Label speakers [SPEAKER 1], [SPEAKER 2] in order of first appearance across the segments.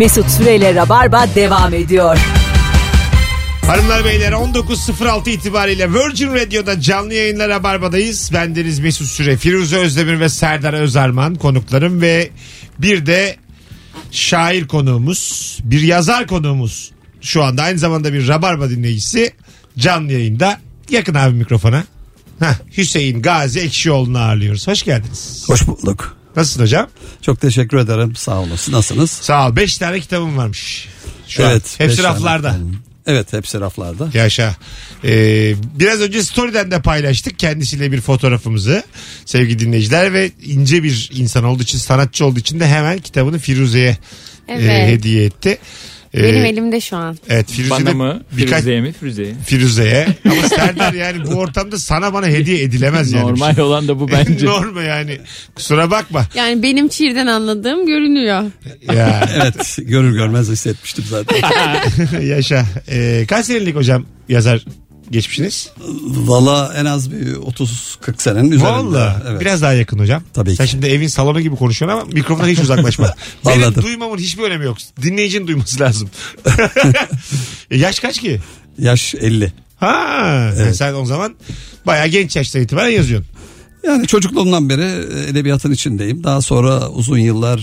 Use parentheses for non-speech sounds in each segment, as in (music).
[SPEAKER 1] Mesut Süreyle Rabarba devam ediyor.
[SPEAKER 2] Hanımlar beyler 19.06 itibariyle Virgin Radio'da canlı yayınlara Barba'dayız. Bendeniz Mesut Süre, Firuze Özdemir ve Serdar Özarman konuklarım ve bir de şair konuğumuz, bir yazar konuğumuz. Şu anda aynı zamanda bir Rabarba dinleyicisi canlı yayında. Yakın abi mikrofona. Heh, Hüseyin Gazi Ekşioğlu'nu ağırlıyoruz. Hoş geldiniz.
[SPEAKER 3] Hoş bulduk.
[SPEAKER 2] Nasılsın hocam?
[SPEAKER 3] Çok teşekkür ederim. Sağ olasın. Nasılsınız?
[SPEAKER 2] Sağ ol. Beş tane kitabım varmış. Şu an.
[SPEAKER 3] beş
[SPEAKER 2] Hepsi raflarda.
[SPEAKER 3] Evet hepsi raflarda.
[SPEAKER 2] Yaşa. Ee, biraz önce story'den de paylaştık kendisiyle bir fotoğrafımızı sevgili dinleyiciler ve ince bir insan olduğu için sanatçı olduğu için de hemen kitabını Firuze'ye
[SPEAKER 4] Evet.
[SPEAKER 2] e, hediye etti. Ee,
[SPEAKER 4] Benim elimde şu an.
[SPEAKER 2] Evet Firuze
[SPEAKER 5] Bana mı?
[SPEAKER 2] birkaç
[SPEAKER 5] Firuze'ye mi? Firuze'ye.
[SPEAKER 2] Firuze'ye. (laughs) Ama Serdar yani bu ortamda sana bana hediye edilemez yani.
[SPEAKER 5] Normal olan da bu bence. (laughs)
[SPEAKER 2] Normal yani. Kusura bakma.
[SPEAKER 4] Yani benim çiğden anladığım görünüyor.
[SPEAKER 2] Ya (laughs)
[SPEAKER 3] Evet görür görmez hissetmiştim zaten.
[SPEAKER 2] yaşa. Ee, kaç senelik hocam yazar geçmişiniz?
[SPEAKER 3] Valla en az bir 30-40 senenin üzerinde.
[SPEAKER 2] Valla.
[SPEAKER 3] Evet.
[SPEAKER 2] Biraz daha yakın hocam.
[SPEAKER 3] Tabii
[SPEAKER 2] Sen
[SPEAKER 3] ki.
[SPEAKER 2] şimdi evin salonu gibi konuşuyorsun ama mikrofona hiç uzaklaşma. (laughs) Benim duymamın hiçbir önemi yok. Dinleyicinin duyması lazım. (laughs) E, Yaş kaç ki?
[SPEAKER 3] Yaş 50.
[SPEAKER 2] Ha, yani sen o zaman bayağı genç yaştan itibaren yazıyorsun.
[SPEAKER 3] Yani çocukluğumdan beri e, edebiyatın içindeyim. Daha sonra uzun yıllar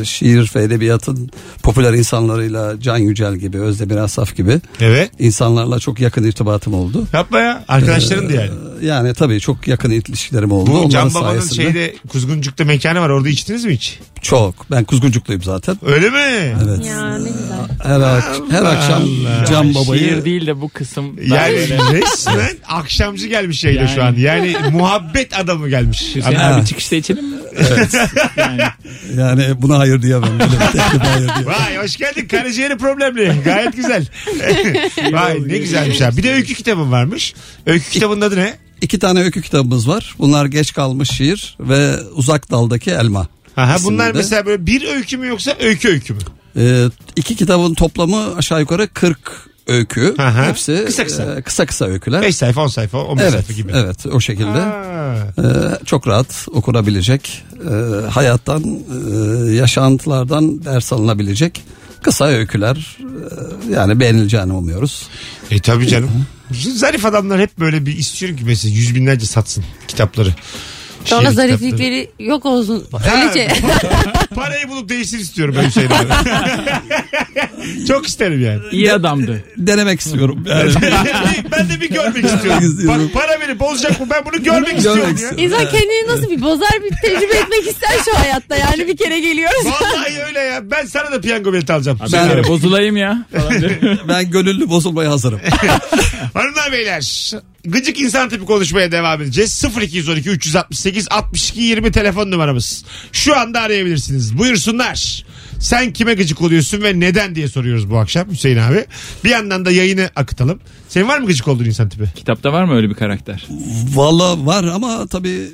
[SPEAKER 3] e, şiir ve edebiyatın popüler insanlarıyla Can Yücel gibi, Özdemir Asaf gibi
[SPEAKER 2] Evet.
[SPEAKER 3] insanlarla çok yakın irtibatım oldu.
[SPEAKER 2] Yapma ya. Arkadaşların da yani.
[SPEAKER 3] Yani tabii çok yakın ilişkilerim oldu.
[SPEAKER 2] Bu
[SPEAKER 3] Onların
[SPEAKER 2] Can Baba'nın
[SPEAKER 3] sayesinde.
[SPEAKER 2] şeyde Kuzguncuk'ta mekanı var. Orada içtiniz mi hiç?
[SPEAKER 3] Çok. Ben Kuzguncukluyum zaten.
[SPEAKER 2] Öyle mi?
[SPEAKER 3] Evet.
[SPEAKER 4] Ya ne güzel.
[SPEAKER 3] Her, ak- her akşam
[SPEAKER 2] Allah.
[SPEAKER 3] Can Baba'yı
[SPEAKER 5] Şiir değil de bu kısım.
[SPEAKER 2] Yani resmen akşamcı gelmiş yayına
[SPEAKER 5] Yani.
[SPEAKER 2] şu an. Yani muhabbet adamı gelmiş.
[SPEAKER 5] Hüseyin
[SPEAKER 2] mı?
[SPEAKER 5] abi çıkışta içelim mi? yani
[SPEAKER 3] yani buna hayır diyemem. Böyle bir teklife hayır diyemem.
[SPEAKER 2] Vay hoş geldin karaciğeri problemli. Gayet güzel. (laughs) Vay ne güzelmiş ha. Bir de öykü kitabın varmış. Öykü kitabının adı ne?
[SPEAKER 3] İki tane öykü kitabımız var. Bunlar geç kalmış şiir ve uzak daldaki elma.
[SPEAKER 2] Aha, bunlar mesela böyle bir öykü mü yoksa öykü öykü mü?
[SPEAKER 3] Ee, iki kitabın toplamı aşağı yukarı 40 öykü.
[SPEAKER 2] Aha.
[SPEAKER 3] Hepsi
[SPEAKER 2] Kısa kısa.
[SPEAKER 3] e, kısa kısa öyküler.
[SPEAKER 2] 5 sayfa 10 sayfa 15
[SPEAKER 3] evet,
[SPEAKER 2] sayfa gibi.
[SPEAKER 3] evet o şekilde.
[SPEAKER 2] Ha.
[SPEAKER 3] Ee, çok rahat okunabilecek, e, hayattan, e, yaşantılardan ders alınabilecek kısa öyküler. E, yani beğenileceğini umuyoruz.
[SPEAKER 2] E tabii canım. Zarif adamlar hep böyle bir istiyor ki mesela yüz binlerce satsın kitapları.
[SPEAKER 4] Sonra
[SPEAKER 2] Şiir
[SPEAKER 4] zariflikleri yok olsun.
[SPEAKER 2] kitapları.
[SPEAKER 4] Öylece.
[SPEAKER 2] Ha, (laughs) Parayı bulup değişsin istiyorum ben abi. (laughs) (laughs) Çok isterim yani.
[SPEAKER 5] iyi adamdı.
[SPEAKER 3] Denemek istiyorum. (laughs) Yani.
[SPEAKER 2] ben de bir görmek istiyorum.
[SPEAKER 3] istiyorum.
[SPEAKER 2] Bak para verip bozacak mı ben bunu görmek istiyorum ya.
[SPEAKER 3] istiyorum.
[SPEAKER 4] İnsan kendini nasıl bir bozar bir tecrübe etmek ister şu hayatta. Yani bir kere geliyoruz.
[SPEAKER 2] Vallahi öyle ya. Ben sana da piyango bileti alacağım.
[SPEAKER 5] Abi
[SPEAKER 3] Ben-
[SPEAKER 5] kere bozulayım ya. Falan diye. (laughs)
[SPEAKER 3] ben gönüllü bozulmaya hazırım.
[SPEAKER 2] Hanımlar beyler gıcık insan tipi konuşmaya devam edeceğiz. 0212 368 62 20 telefon numaramız. Şu anda arayabilirsiniz. Buyursunlar. Sen kime gıcık oluyorsun ve neden diye soruyoruz bu akşam Hüseyin abi. Bir yandan da yayını akıtalım. Senin var mı gıcık olduğun insan tipi?
[SPEAKER 5] Kitapta var mı öyle bir karakter?
[SPEAKER 3] Valla var ama tabii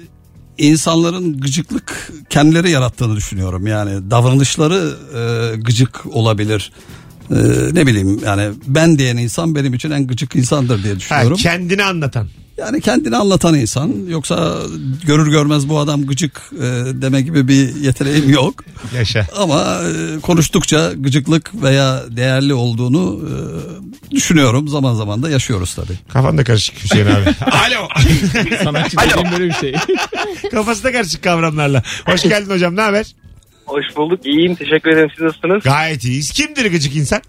[SPEAKER 3] insanların gıcıklık kendileri yarattığını düşünüyorum. Yani davranışları e, gıcık olabilir. E, ne bileyim yani ben diyen insan benim için en gıcık insandır diye
[SPEAKER 2] Ha,
[SPEAKER 3] düşünüyorum.
[SPEAKER 2] kendini anlatan.
[SPEAKER 3] yani kendini anlatan insan yoksa görür görmez bu adam gıcık e, deme gibi bir yeteneğim yok.
[SPEAKER 2] Yaşa.
[SPEAKER 3] Ama e, konuştukça gıcıklık veya değerli olduğunu e, düşünüyorum. Zaman zaman da yaşıyoruz tabii.
[SPEAKER 2] Kafan da karışık Hüseyin abi. (laughs) Alo.
[SPEAKER 5] Sanatçı dediğim böyle bir şey.
[SPEAKER 2] Kafası da karışık kavramlarla. Hoş geldin hocam ne haber?
[SPEAKER 6] Hoş bulduk. İyiyim. Teşekkür ederim. Siz nasılsınız?
[SPEAKER 2] Gayet iyiyiz. Kimdir gıcık insan?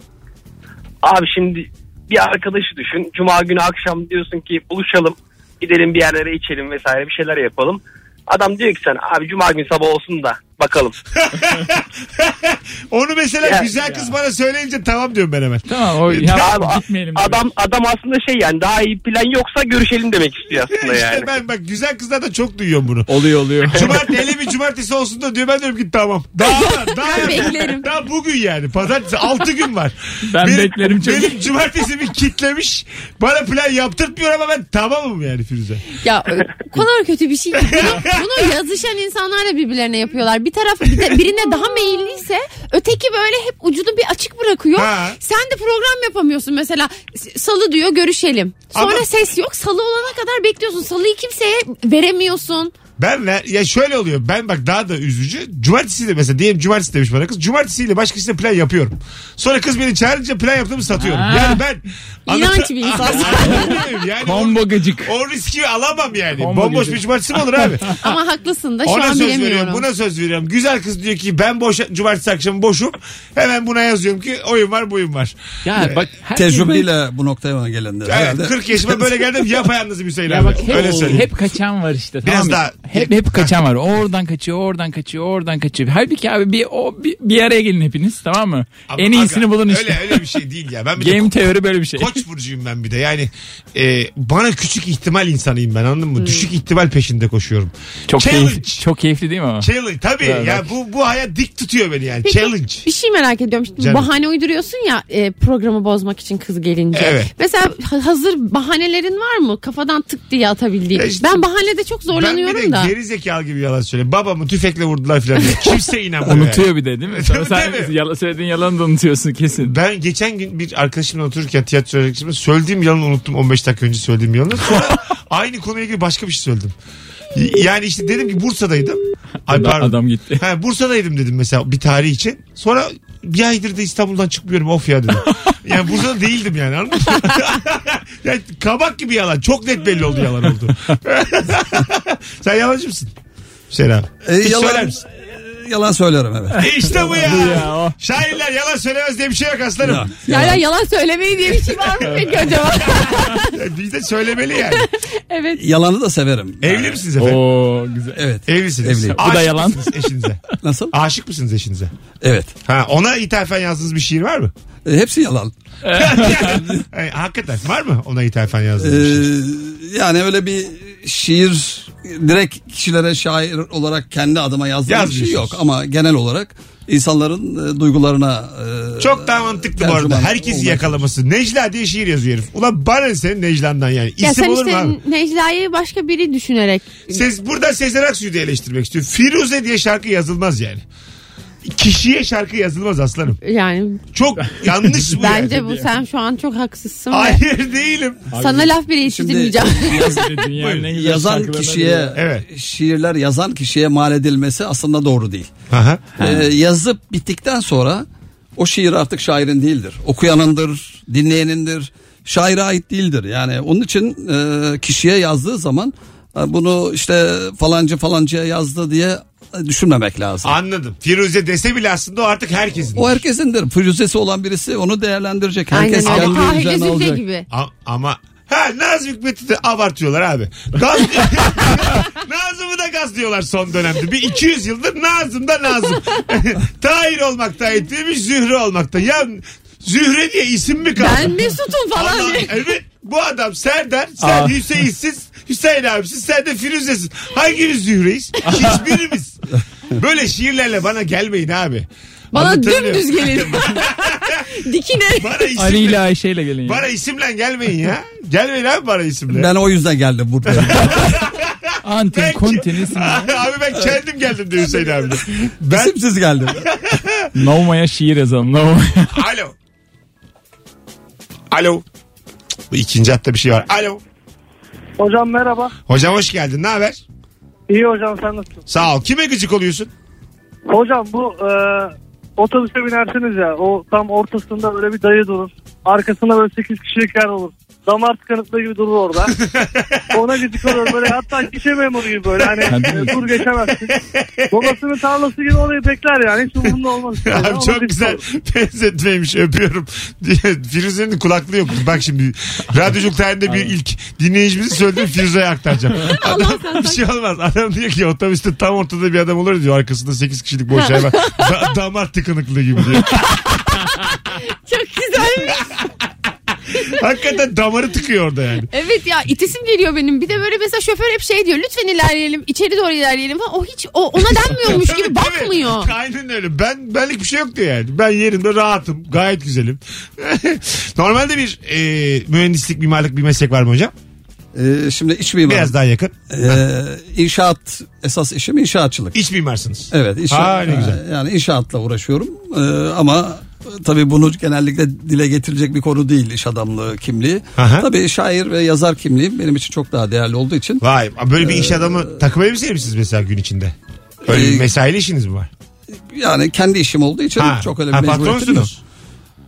[SPEAKER 6] Abi şimdi bir arkadaşı düşün. Cuma günü akşam diyorsun ki buluşalım. Gidelim bir yerlere içelim vesaire bir şeyler yapalım. Adam diyor ki sen abi cuma günü sabah olsun da bakalım. (laughs)
[SPEAKER 2] Onu mesela
[SPEAKER 6] Ya-
[SPEAKER 2] güzel kız bana söyleyince tamam diyorum ben hemen.
[SPEAKER 5] Tamam o ya, (laughs)
[SPEAKER 6] Abi, a-
[SPEAKER 5] gitmeyelim.
[SPEAKER 6] adam adam aslında şey yani daha iyi plan yoksa görüşelim demek istiyor aslında
[SPEAKER 2] işte
[SPEAKER 6] yani.
[SPEAKER 2] ben bak güzel kızlardan çok duyuyorum bunu.
[SPEAKER 5] Oluyor oluyor. (laughs)
[SPEAKER 2] Cumartesi hele bir cumartesi olsun da diyor ben diyorum ki tamam. Daha daha
[SPEAKER 4] Ben beklerim.
[SPEAKER 2] Daha bugün yani pazartesi 6 gün var.
[SPEAKER 5] Ben beklerim çok.
[SPEAKER 2] Benim cumartesimi kitlemiş. Bana plan yaptırtmıyor ama ben tamamım yani Firuze.
[SPEAKER 4] Ya o kadar kötü bir şey. ki. Bunu, bunu yazışan insanlar da birbirlerine yapıyorlar. Bir taraf bir de- birine daha meyilliyse öteki böyle hep ucunu bir açık bırakıyor.
[SPEAKER 2] Ha.
[SPEAKER 4] Sen de program yapamıyorsun mesela. Salı diyor görüşelim. Sonra
[SPEAKER 2] Ama-
[SPEAKER 4] ses yok. Salı olana kadar bekliyorsun. Salıyı kimseye veremiyorsun.
[SPEAKER 2] Ben ver, ya şöyle oluyor. Ben bak daha da üzücü. Cumartesi de mesela diyelim cumartesi demiş bana kız. Cumartesiyle başkasıyla plan yapıyorum. Sonra kız beni çağırınca plan yaptığımı satıyorum.
[SPEAKER 5] Aa.
[SPEAKER 2] Yani ben
[SPEAKER 4] İnanç bir.
[SPEAKER 2] Anlatabiliyor yani
[SPEAKER 5] gıcık.
[SPEAKER 2] o, o riski alamam yani.
[SPEAKER 5] Combo
[SPEAKER 2] Bomboş
[SPEAKER 5] gıcık.
[SPEAKER 2] bir cumartesi mi olur abi? (laughs)
[SPEAKER 4] Ama haklısın da şu
[SPEAKER 2] Ona
[SPEAKER 4] an
[SPEAKER 2] söz veriyorum,
[SPEAKER 4] bilemiyorum.
[SPEAKER 2] buna söz veriyorum. Güzel kız diyor ki ben boş cumartesi akşamı boşum. Hemen buna yazıyorum ki oyun var buyum var.
[SPEAKER 5] Ya bak herkes
[SPEAKER 3] Tecrübeyle bu noktaya mı gelindi?
[SPEAKER 2] Evet,
[SPEAKER 3] Herhalde.
[SPEAKER 2] 40 yaşıma böyle geldim yapayalnızım Hüseyin
[SPEAKER 5] Ya
[SPEAKER 2] abi.
[SPEAKER 5] bak hep,
[SPEAKER 2] Öyle söyleyeyim.
[SPEAKER 5] hep kaçan var işte.
[SPEAKER 2] Biraz
[SPEAKER 5] tamam
[SPEAKER 2] daha-
[SPEAKER 5] Hep hep kaçan var. O oradan kaçıyor, oradan kaçıyor, oradan kaçıyor. Halbuki abi bir o bir, bir araya gelin hepiniz tamam mı?
[SPEAKER 2] Ama
[SPEAKER 5] en iyisini
[SPEAKER 2] aga,
[SPEAKER 5] bulun işte.
[SPEAKER 2] Öyle öyle bir şey değil ya. Ben bir de (laughs)
[SPEAKER 5] Game teori böyle bir şey.
[SPEAKER 2] Koç burcuyum ben bir de. Yani e, bana küçük ihtimal insanıyım ben anladın mı? Düşük ihtimal peşinde koşuyorum.
[SPEAKER 5] Çok
[SPEAKER 2] Challenge.
[SPEAKER 5] keyifli, çok keyifli değil mi o?
[SPEAKER 2] Challenge tabii.
[SPEAKER 5] Evet.
[SPEAKER 2] Ya bu bu hayat dik tutuyor beni yani.
[SPEAKER 4] Peki,
[SPEAKER 2] Challenge.
[SPEAKER 4] Bir şey merak ediyorum. Şimdi
[SPEAKER 2] Canım.
[SPEAKER 4] bahane uyduruyorsun ya e, programı bozmak için kız gelince.
[SPEAKER 2] Evet.
[SPEAKER 4] Mesela ha- hazır bahanelerin var mı? Kafadan tık diye atabildiğin.
[SPEAKER 2] Ya işte-
[SPEAKER 4] ben bahanede çok
[SPEAKER 2] Ben bir
[SPEAKER 4] zorlanıyorum
[SPEAKER 2] de
[SPEAKER 4] da.
[SPEAKER 2] Geri zekalı gibi yalan söylüyorum. Babamı tüfekle vurdular falan diye. Kimse inanmıyor.
[SPEAKER 5] Unutuyor
[SPEAKER 2] yani.
[SPEAKER 5] bir de değil mi? (laughs) Sonra sen
[SPEAKER 2] tabii.
[SPEAKER 5] yala, söylediğin yalanı da unutuyorsun kesin.
[SPEAKER 2] Ben geçen gün bir arkadaşımla otururken tiyatro arkadaşımla söylediğim yalanı unuttum 15 dakika önce söylediğim yalanı. Sonra (laughs) aynı konuya ilgili başka bir şey söyledim. Yani işte dedim ki Bursa'daydım. Ay
[SPEAKER 5] Adam,
[SPEAKER 2] pardon.
[SPEAKER 5] adam gitti.
[SPEAKER 2] Ha, Bursa'daydım dedim mesela bir tarih için. Sonra bir aydır da İstanbul'dan çıkmıyorum of ya dedim. (laughs) Yani Bursa'da değildim yani anladın mı? yani kabak gibi yalan. Çok net belli oldu yalan oldu. (laughs) Sen yalancı mısın? Abi.
[SPEAKER 3] E,
[SPEAKER 2] Hiç
[SPEAKER 3] yalan,
[SPEAKER 2] söyler misin?
[SPEAKER 3] e, yalan söylerim evet.
[SPEAKER 2] E işte bu ya. (laughs) Şairler yalan söylemez diye bir şey yok aslanım.
[SPEAKER 3] Ya.
[SPEAKER 4] Ya, ya yalan söylemeyi diye bir şey var mı peki (laughs) acaba?
[SPEAKER 2] Biz de söylemeli yani.
[SPEAKER 4] evet.
[SPEAKER 3] Yalanı da severim.
[SPEAKER 2] Evli misiniz efendim?
[SPEAKER 5] Oo güzel.
[SPEAKER 3] Evet.
[SPEAKER 2] Evlisiniz.
[SPEAKER 3] Evliyim.
[SPEAKER 5] Bu da yalan.
[SPEAKER 2] mısınız eşinize?
[SPEAKER 3] Nasıl?
[SPEAKER 2] Aşık mısınız eşinize?
[SPEAKER 3] Evet.
[SPEAKER 2] Ha, ona ithafen yazdığınız bir şiir var mı?
[SPEAKER 3] E, hepsi yalan.
[SPEAKER 2] Yani, hakikaten var mı ona ithafen yazdığınız bir şiir?
[SPEAKER 3] Ee, yani öyle bir şiir direkt kişilere şair olarak kendi adıma yazdığım bir şey yok ama genel olarak insanların e, duygularına e,
[SPEAKER 2] Çok daha mantıklı bu arada.
[SPEAKER 3] tercüman
[SPEAKER 2] Herkesi
[SPEAKER 3] olmaya
[SPEAKER 2] yakalaması. Necla diye şiir yazıyor herif. Ulan bana ne senin Necla'ndan yani.
[SPEAKER 4] Ya
[SPEAKER 2] İsim
[SPEAKER 4] sen
[SPEAKER 2] olur mu
[SPEAKER 4] işte
[SPEAKER 2] abi?
[SPEAKER 4] Necla'yı başka biri düşünerek.
[SPEAKER 2] Siz burada Sezen Aksu'yu da eleştirmek istiyorum. Firuze diye şarkı yazılmaz yani. Kişiye şarkı yazılmaz aslanım.
[SPEAKER 4] Yani
[SPEAKER 2] Çok yanlış bu
[SPEAKER 4] bence
[SPEAKER 2] yani.
[SPEAKER 4] bu sen şu an çok haksızsın. ve
[SPEAKER 2] Hayır değilim.
[SPEAKER 4] Sana laf bile
[SPEAKER 3] Şimdi
[SPEAKER 4] yetiştirmeyeceğim. (laughs)
[SPEAKER 5] Dünyanın en güzel
[SPEAKER 3] yazan
[SPEAKER 5] şarkılarından
[SPEAKER 3] kişiye
[SPEAKER 5] biri.
[SPEAKER 2] Evet.
[SPEAKER 3] şiirler yazan kişiye mal edilmesi aslında doğru değil.
[SPEAKER 2] Aha.
[SPEAKER 3] Ee, yazıp bittikten sonra o şiir artık şairin değildir. Okuyanındır, dinleyenindir. Şaire ait değildir. Yani onun için e, kişiye yazdığı zaman e, bunu işte falancı falancıya yazdı diye düşünmemek lazım.
[SPEAKER 2] Anladım. Firuze dese bile aslında o artık herkesin.
[SPEAKER 3] O herkesindir. Firuzesi olan birisi onu değerlendirecek. Herkes
[SPEAKER 4] Aynen öyle.
[SPEAKER 3] kendi üzerine alacak.
[SPEAKER 4] gibi.
[SPEAKER 2] A- ama ha Nazım Hikmet'i de abartıyorlar abi. Gaz... (laughs) Nazım'ı da gaz diyorlar son dönemde. Bir 200 yıldır Nazım da Nazım. (laughs) Tahir olmakta ettiğimiz Zühre olmakta. Ya Zühre diye isim mi kaldı?
[SPEAKER 4] Ben Mesut'um falan
[SPEAKER 2] Allah,
[SPEAKER 4] diye.
[SPEAKER 2] evet bu adam Serdar sen
[SPEAKER 5] Aa.
[SPEAKER 2] Hüseyin'siz Hüseyin abisin sen de Firuze'sin. Hangimiz Zühre'yiz? Hiçbirimiz. (laughs) Böyle şiirlerle bana gelmeyin abi.
[SPEAKER 4] Bana dümdüz gelin. (laughs) Dikine.
[SPEAKER 2] Bana isimle,
[SPEAKER 5] Ali ile Ayşe ile gelin. ya.
[SPEAKER 2] bana isimle gelmeyin ya. Gelmeyin abi bana isimle.
[SPEAKER 3] Ben o yüzden geldim buraya. (laughs)
[SPEAKER 5] Antin,
[SPEAKER 2] Ben-
[SPEAKER 5] kontin isim.
[SPEAKER 2] abi ben kendim geldim de Hüseyin abi. Ben
[SPEAKER 3] İsimsiz geldim.
[SPEAKER 5] Novma'ya şiir yazalım. Novma'ya.
[SPEAKER 2] alo. Alo. Bu ikinci hatta bir şey var. Alo.
[SPEAKER 7] Hocam merhaba.
[SPEAKER 2] Hocam hoş geldin. Ne haber?
[SPEAKER 7] İyi hocam sen nasılsın?
[SPEAKER 2] Sağ ol. Kime gıcık oluyorsun?
[SPEAKER 7] Hocam bu e, otobüse binersiniz ya o tam ortasında böyle bir dayı durur. Arkasında böyle 8 kişilik yer olur. Damar tıkanıklığı gibi durur orada. (laughs) Ona gıcık olur böyle hatta kişi memuru gibi böyle hani e, dur geçemezsin. Babasının tarlası gibi orayı bekler yani hiç umurunda olmaz. Yani.
[SPEAKER 2] Abi çok
[SPEAKER 7] gıcık
[SPEAKER 2] güzel
[SPEAKER 7] olur. (laughs)
[SPEAKER 2] benzetmeymiş öpüyorum. (laughs) Firuze'nin kulaklığı yok. Bak şimdi radyoculuk tarihinde bir ilk dinleyicimizin söylediği Firuze'ye aktaracağım. Adam, bir şey olmaz. Adam diyor ki otobüste tam ortada bir adam olur diyor. Arkasında 8 kişilik boş yer var. Da- damar tıkanıklığı gibi diyor.
[SPEAKER 4] Çok güzel. (laughs)
[SPEAKER 2] Hakikaten damarı tıkıyor orada yani.
[SPEAKER 4] Evet ya itisim geliyor benim. Bir de böyle mesela şoför hep şey diyor. Lütfen ilerleyelim. içeri doğru ilerleyelim falan. O hiç o, ona denmiyormuş gibi (laughs) bakmıyor.
[SPEAKER 2] Aynen öyle. Ben benlik bir şey yok diyor yani. Ben yerimde rahatım. Gayet güzelim. (laughs) Normalde bir e, mühendislik, mimarlık bir meslek var mı hocam?
[SPEAKER 3] Ee, şimdi iç mimar.
[SPEAKER 2] Biraz daha yakın.
[SPEAKER 3] Ee, inşaat esas işim inşaatçılık.
[SPEAKER 2] İç mimarsınız.
[SPEAKER 3] Evet, iş,
[SPEAKER 2] Ha, ne güzel.
[SPEAKER 3] yani inşaatla uğraşıyorum. Ee, ama tabii bunu genellikle dile getirecek bir konu değil iş adamlığı kimliği.
[SPEAKER 2] Aha.
[SPEAKER 3] Tabii şair ve yazar kimliğim benim için çok daha değerli olduğu için
[SPEAKER 2] Vay böyle bir iş adamı takım elbise misiniz mesela gün içinde? Öyle bir mesaili işiniz mi var?
[SPEAKER 3] yani kendi işim olduğu için
[SPEAKER 2] Ha,
[SPEAKER 3] çok öyle
[SPEAKER 2] ha,
[SPEAKER 3] bir mecburiyetim yok.
[SPEAKER 2] patronsunuz.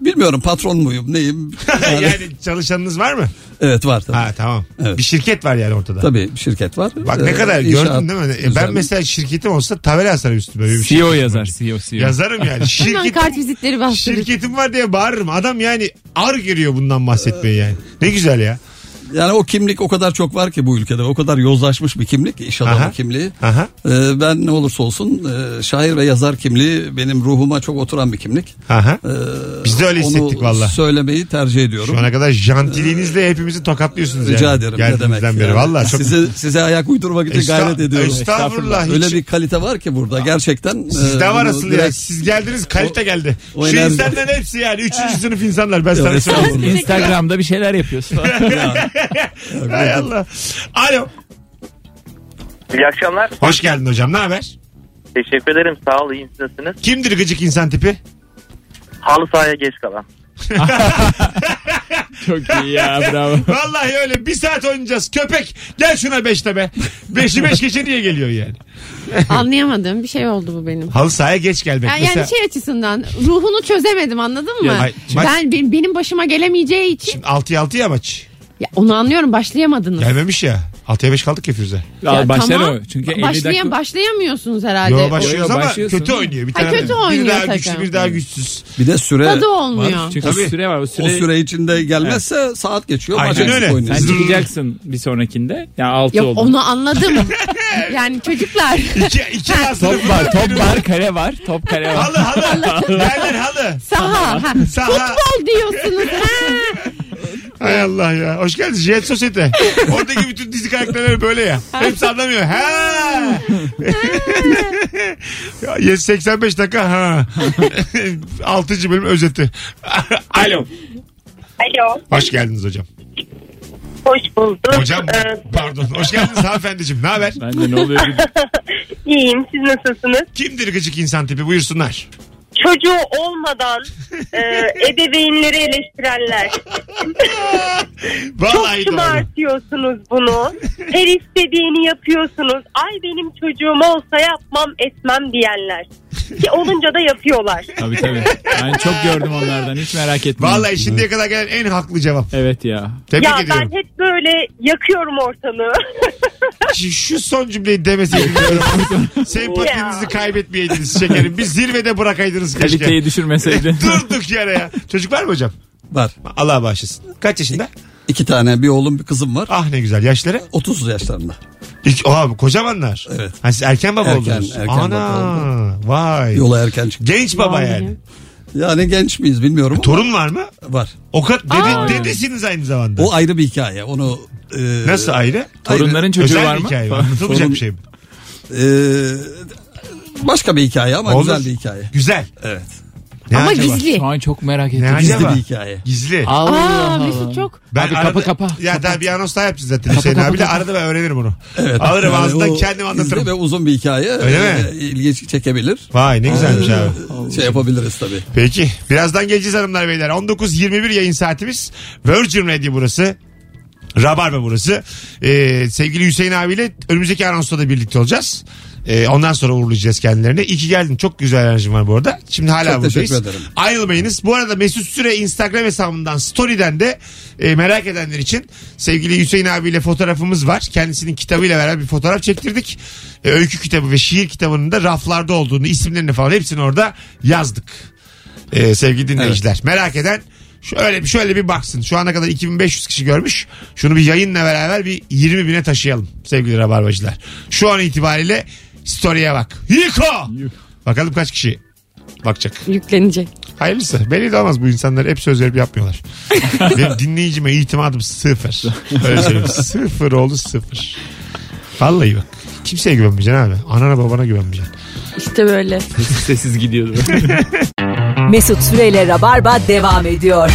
[SPEAKER 3] Bilmiyorum patron muyum neyim? (laughs) Yani,
[SPEAKER 2] yani çalışanınız var mı?
[SPEAKER 3] evet var tabii.
[SPEAKER 2] Ha tamam.
[SPEAKER 3] Evet.
[SPEAKER 2] Bir şirket var yani ortada.
[SPEAKER 3] Tabii bir şirket var.
[SPEAKER 2] Bak ne
[SPEAKER 3] Ee,
[SPEAKER 2] kadar
[SPEAKER 3] inşaat
[SPEAKER 2] gördün değil mi? E, ben mesela şirketim olsa tabela asarım üstüme. Böyle bir
[SPEAKER 5] CEO
[SPEAKER 2] şirketim
[SPEAKER 5] yazar. CEO CEO.
[SPEAKER 2] Yazarım yani. (laughs)
[SPEAKER 4] Hemen
[SPEAKER 2] Şirket,
[SPEAKER 4] kart vizitleri bastırır.
[SPEAKER 2] şirketim var diye bağırırım. Adam yani ar giriyor bundan bahsetmeyi yani. Ne güzel ya.
[SPEAKER 3] Yani o kimlik o kadar çok var ki bu ülkede. O kadar yozlaşmış bir kimlik. iş adamı
[SPEAKER 2] Aha.
[SPEAKER 3] kimliği.
[SPEAKER 2] Aha.
[SPEAKER 3] Ee, ben ne olursa olsun e, şair ve yazar kimliği benim ruhuma çok oturan bir kimlik.
[SPEAKER 2] Aha.
[SPEAKER 3] Ee,
[SPEAKER 2] Biz de öyle hissettik valla.
[SPEAKER 3] söylemeyi tercih ediyorum.
[SPEAKER 2] Şu ana kadar jantiliğinizle hepimizi tokatlıyorsunuz
[SPEAKER 3] Rica
[SPEAKER 2] yani.
[SPEAKER 3] ederim. Ne demek?
[SPEAKER 2] Beri.
[SPEAKER 3] yani.
[SPEAKER 2] Valla çok
[SPEAKER 3] size, size ayak uydurmak için
[SPEAKER 2] Esta-
[SPEAKER 3] gayret ediyorum.
[SPEAKER 2] Estağfurullah. Hiç...
[SPEAKER 3] Öyle bir kalite var ki burada gerçekten.
[SPEAKER 2] Sizde
[SPEAKER 3] e,
[SPEAKER 2] var asıl ya.
[SPEAKER 3] direkt-
[SPEAKER 2] Siz geldiniz kalite geldi.
[SPEAKER 3] o
[SPEAKER 2] Şu insanların hepsi yani. Üçüncü (laughs) sınıf insanlar. Ben sana söyleyeyim.
[SPEAKER 5] Instagram'da bir şeyler yapıyorsun. (laughs)
[SPEAKER 2] Hay Allah. Alo.
[SPEAKER 8] İyi akşamlar.
[SPEAKER 2] Hoş geldin hocam. Ne haber?
[SPEAKER 8] Teşekkür ederim. Sağ ol. İyi nasılsınız?
[SPEAKER 2] Kimdir gıcık insan tipi?
[SPEAKER 8] Halı sahaya geç kalan. (laughs)
[SPEAKER 5] Çok iyi ya bravo.
[SPEAKER 2] Vallahi öyle. Bir saat oynayacağız. Köpek gel şuna beşte be. Beşi beş geçe diye geliyor yani. (laughs)
[SPEAKER 4] Anlayamadığım bir şey oldu bu benim.
[SPEAKER 2] Halı sahaya geç gelmek.
[SPEAKER 4] Yani,
[SPEAKER 2] Mesela
[SPEAKER 4] yani şey açısından ruhunu çözemedim anladın mı?
[SPEAKER 2] Ya, ay, maç-
[SPEAKER 4] ben benim, benim başıma gelemeyeceği için
[SPEAKER 2] Şimdi 6'ya 6 ya maç.
[SPEAKER 4] Ya onu anlıyorum başlayamadınız.
[SPEAKER 2] Gelmemiş ya. 6'ya 5 kaldık ya Firuze.
[SPEAKER 5] Ya, başlar
[SPEAKER 4] tamam.
[SPEAKER 5] o. Çünkü 50
[SPEAKER 4] Başlayam-
[SPEAKER 5] dakika.
[SPEAKER 4] başlayamıyorsunuz herhalde.
[SPEAKER 2] Yo başlıyoruz
[SPEAKER 5] Yo,
[SPEAKER 2] ama
[SPEAKER 5] başlıyorsun.
[SPEAKER 2] kötü oynuyor. Bir
[SPEAKER 4] Ha,
[SPEAKER 2] tane
[SPEAKER 4] kötü oynuyor
[SPEAKER 2] daha
[SPEAKER 4] takım.
[SPEAKER 2] güçlü bir daha güçsüz.
[SPEAKER 3] Bir de süre
[SPEAKER 4] Tadı olmuyor.
[SPEAKER 3] var.
[SPEAKER 5] Çünkü
[SPEAKER 2] Tabii.
[SPEAKER 5] süre var. O süre,
[SPEAKER 3] O süre içinde gelmezse saat geçiyor.
[SPEAKER 2] Aynen
[SPEAKER 3] maç eksik
[SPEAKER 2] öyle.
[SPEAKER 5] sen çıkacaksın bir sonrakinde. Yani 6
[SPEAKER 4] Yok
[SPEAKER 5] oldu.
[SPEAKER 4] onu anladım. (laughs) yani çocuklar.
[SPEAKER 2] İki, iki yaz
[SPEAKER 5] Top var, top var, kare var, top kare var.
[SPEAKER 2] Halı halı. Yerler halı.
[SPEAKER 4] Saha. ha.
[SPEAKER 2] Saha.
[SPEAKER 4] Futbol diyorsunuz. Ha.
[SPEAKER 2] Hay Allah ya. Hoş geldin Jet Society. (laughs) Oradaki bütün dizi karakterleri böyle ya. Hepsi anlamıyor. Ha. (laughs) Ya, 85 dakika ha. (laughs) 6. bölüm özeti. Alo.
[SPEAKER 9] Alo.
[SPEAKER 2] Hoş geldiniz hocam.
[SPEAKER 9] Hoş bulduk.
[SPEAKER 2] Hocam
[SPEAKER 9] Ee,
[SPEAKER 2] pardon. Hoş geldiniz hanımefendiciğim. Ne haber?
[SPEAKER 5] Ben de ne oluyor?
[SPEAKER 9] iyiyim. Siz nasılsınız?
[SPEAKER 2] Kimdir gıcık insan tipi? Buyursunlar.
[SPEAKER 9] Çocuğu olmadan e, (laughs) ebeveynleri eleştirenler. (laughs) Çok
[SPEAKER 2] Vallahi doğru.
[SPEAKER 9] şımartıyorsunuz bunu. (laughs) Her istediğini yapıyorsunuz. Ay benim çocuğum olsa yapmam etmem diyenler. Ki olunca da yapıyorlar.
[SPEAKER 5] tabii tabii. Ben çok gördüm onlardan. Hiç merak etmeyin.
[SPEAKER 2] Vallahi şimdiye kadar gelen en haklı cevap.
[SPEAKER 5] Evet ya.
[SPEAKER 2] Tebrik
[SPEAKER 9] ya
[SPEAKER 2] ediyorum.
[SPEAKER 9] ben hep böyle yakıyorum ortalığı.
[SPEAKER 2] Şu, şu son cümleyi demeseydin diyorum. Sempatinizi
[SPEAKER 9] Ya.
[SPEAKER 2] kaybetmeyeydiniz şekerim. Bir zirvede bırakaydınız keşke.
[SPEAKER 5] Kaliteyi düşürmeseydin. (laughs)
[SPEAKER 2] Durduk yere ya. Çocuk var mı hocam?
[SPEAKER 3] Var.
[SPEAKER 2] Allah bağışlasın. Kaç yaşında?
[SPEAKER 3] İki tane bir oğlum bir kızım var.
[SPEAKER 2] Ah ne güzel. Yaşları?
[SPEAKER 3] 30 yaşlarında.
[SPEAKER 2] İki, oha, kocamanlar.
[SPEAKER 3] Evet.
[SPEAKER 2] Ha, siz erken baba
[SPEAKER 3] Erken,
[SPEAKER 2] oldunuz.
[SPEAKER 3] erken
[SPEAKER 2] Ana,
[SPEAKER 3] baba
[SPEAKER 2] Vay.
[SPEAKER 3] Yola erken çıktı.
[SPEAKER 2] Genç baba yani.
[SPEAKER 3] Yani genç miyiz bilmiyorum ama
[SPEAKER 2] Torun var mı?
[SPEAKER 3] var.
[SPEAKER 2] O kadar
[SPEAKER 4] Aa.
[SPEAKER 2] dede, dedesiniz aynı zamanda.
[SPEAKER 3] O ayrı bir hikaye. Onu e,
[SPEAKER 2] Nasıl ayrı?
[SPEAKER 5] Torunların çocuğu
[SPEAKER 2] Özel
[SPEAKER 5] var
[SPEAKER 2] bir
[SPEAKER 5] mı?
[SPEAKER 2] hikaye. Anlatılmayacak
[SPEAKER 3] Torun-
[SPEAKER 2] bir şey mi?
[SPEAKER 3] e, başka bir hikaye ama
[SPEAKER 2] Olur.
[SPEAKER 3] güzel bir hikaye.
[SPEAKER 2] Güzel.
[SPEAKER 3] Evet.
[SPEAKER 2] Ne
[SPEAKER 4] Ama
[SPEAKER 2] acaba?
[SPEAKER 4] gizli.
[SPEAKER 5] Şu an çok merak ettim.
[SPEAKER 2] Ne
[SPEAKER 3] Gizli
[SPEAKER 2] acaba?
[SPEAKER 3] bir hikaye.
[SPEAKER 2] Gizli.
[SPEAKER 5] Allah
[SPEAKER 4] Aa
[SPEAKER 5] Allah.
[SPEAKER 4] Mesut çok.
[SPEAKER 2] Ben
[SPEAKER 5] Abi
[SPEAKER 2] arada,
[SPEAKER 5] kapa, kapa.
[SPEAKER 2] Ya daha bir anons daha yapacağız zaten Hüseyin abiyle. Arada ben öğrenirim onu.
[SPEAKER 3] Evet.
[SPEAKER 2] Alırım
[SPEAKER 3] Yani
[SPEAKER 2] ağzından
[SPEAKER 3] o
[SPEAKER 2] kendim anlatırım.
[SPEAKER 3] Gizli ve uzun bir hikaye.
[SPEAKER 2] Öyle
[SPEAKER 3] Ee,
[SPEAKER 2] mi?
[SPEAKER 3] İlginç çekebilir.
[SPEAKER 2] Vay ne güzelmiş abi.
[SPEAKER 3] Şey yapabiliriz tabii.
[SPEAKER 2] Peki. Birazdan geleceğiz hanımlar beyler. 19.21 yayın saatimiz. Virgin Radio burası. Rabarba burası. Ee, sevgili Hüseyin abiyle önümüzdeki anonsta da birlikte olacağız. Ee, ondan sonra uğurlayacağız kendilerini. İyi ki geldin. Çok güzel enerjin var bu arada. Şimdi hala
[SPEAKER 3] Çok
[SPEAKER 2] buradayız.
[SPEAKER 3] teşekkür ederim.
[SPEAKER 2] Ayrılmayınız. Bu arada Mesut Süre Instagram hesabından Story'den de e, merak edenler için sevgili Hüseyin abiyle fotoğrafımız var. Kendisinin kitabıyla beraber bir fotoğraf çektirdik. E, öykü kitabı ve şiir kitabının da raflarda olduğunu, isimlerini falan hepsini orada yazdık. E, sevgili dinleyiciler. Merak eden şöyle bir şöyle bir baksın. Şu ana kadar 2500 kişi görmüş. Şunu bir yayınla beraber bir 20 bine taşıyalım sevgili rabarbacılar. Şu an itibariyle story'e bak. Yiko! Bakalım kaç kişi bakacak.
[SPEAKER 4] Yüklenecek.
[SPEAKER 2] Hayırlısı. Belli de olmaz bu insanlar hep söz verip yapmıyorlar. (laughs) Benim dinleyicime itimadım sıfır. Öyle söyleyeyim. sıfır oldu sıfır. Vallahi bak. Kimseye güvenmeyeceksin abi. Anana babana güvenmeyeceksin.
[SPEAKER 4] İşte böyle.
[SPEAKER 5] Sessiz gidiyordu. (laughs)
[SPEAKER 1] Mesut Süreyle Rabarba devam ediyor.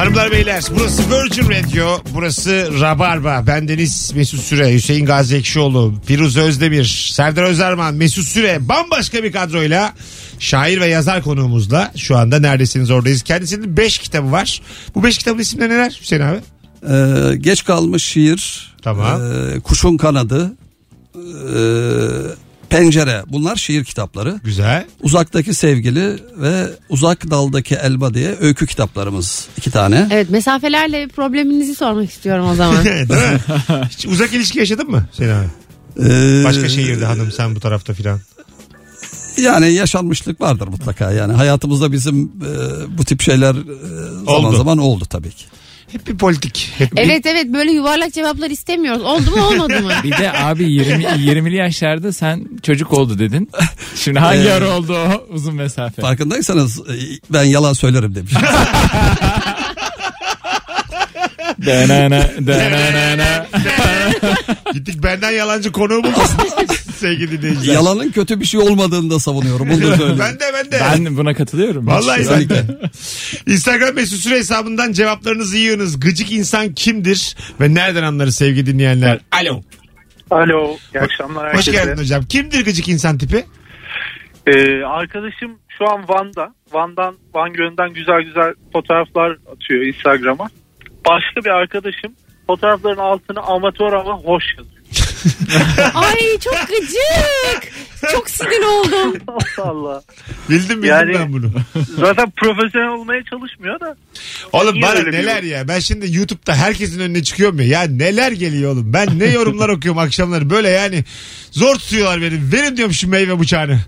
[SPEAKER 2] Hanımlar beyler burası Virgin Radio burası Rabarba bendeniz Mesut Süre Hüseyin Gazi Ekşioğlu Firuze Özdemir Serdar Özerman Mesut Süre bambaşka bir kadroyla şair ve yazar konuğumuzla şu anda neredesiniz oradayız kendisinin 5 kitabı var bu 5 kitabın isimleri neler Hüseyin abi
[SPEAKER 3] Ee, geç kalmış şiir.
[SPEAKER 2] Tamam.
[SPEAKER 3] ee, kuşun kanadı. ee, pencere. Bunlar şiir kitapları.
[SPEAKER 2] güzel
[SPEAKER 3] Uzaktaki sevgili ve uzak daldaki elba diye öykü kitaplarımız. iki tane.
[SPEAKER 4] Evet mesafelerle probleminizi sormak istiyorum o zaman. (laughs)
[SPEAKER 2] Değil mi? Hiç uzak ilişki yaşadın mı abi
[SPEAKER 3] Ee,
[SPEAKER 2] başka şehirde hanım sen bu tarafta filan
[SPEAKER 3] Yani yaşanmışlık vardır mutlaka. Yani hayatımızda bizim ee, bu tip şeyler ee, zaman
[SPEAKER 2] Oldu.
[SPEAKER 3] zaman oldu tabii ki.
[SPEAKER 2] Hep bir politik hep bir-
[SPEAKER 4] evet evet böyle yuvarlak cevaplar istemiyoruz. Oldu mu olmadı mı? (laughs)
[SPEAKER 5] Bir de abi 20 20'li yaşlarda sen çocuk oldu dedin. Şimdi hangi
[SPEAKER 3] Ee,
[SPEAKER 5] ara oldu o uzun mesafe?
[SPEAKER 3] Farkındaysanız ee, ben yalan söylerim demiş. (laughs)
[SPEAKER 5] Danana, danana. (laughs)
[SPEAKER 2] Gittik benden yalancı konuğu bulduk. (laughs) Sevgili dinleyiciler.
[SPEAKER 3] Yalanın kötü bir şey olmadığını da savunuyorum. Bunu da söyleyeyim.
[SPEAKER 2] Ben de ben de.
[SPEAKER 5] Ben buna katılıyorum.
[SPEAKER 2] Vallahi ben de. Instagram mesut süre hesabından cevaplarınızı yığınız. Gıcık insan kimdir ve nereden anlarız sevgili dinleyenler? Alo.
[SPEAKER 7] Alo. İyi akşamlar
[SPEAKER 2] Hoş
[SPEAKER 7] herkese.
[SPEAKER 2] geldin hocam. Kimdir gıcık insan tipi?
[SPEAKER 7] Ee, arkadaşım şu an Van'da. Van'dan, Van Gölü'nden güzel güzel fotoğraflar atıyor Instagram'a. Başka bir arkadaşım fotoğrafların altına amatör ama hoş yazıyor. (laughs)
[SPEAKER 4] Ay çok gıcık. Çok sinir oldum. (laughs)
[SPEAKER 7] Allah Allah.
[SPEAKER 2] Bildim bildim
[SPEAKER 7] Yani-
[SPEAKER 2] ben bunu. (laughs)
[SPEAKER 7] Zaten profesyonel olmaya çalışmıyor da.
[SPEAKER 2] Oğlum
[SPEAKER 7] Niye
[SPEAKER 2] bana
[SPEAKER 7] öyle
[SPEAKER 2] neler ya. Ben şimdi YouTube'da herkesin önüne çıkıyorum ya. Ya neler geliyor oğlum. Ben ne yorumlar okuyorum akşamları. Böyle yani zor tutuyorlar beni. Verin diyorum şu meyve bıçağını.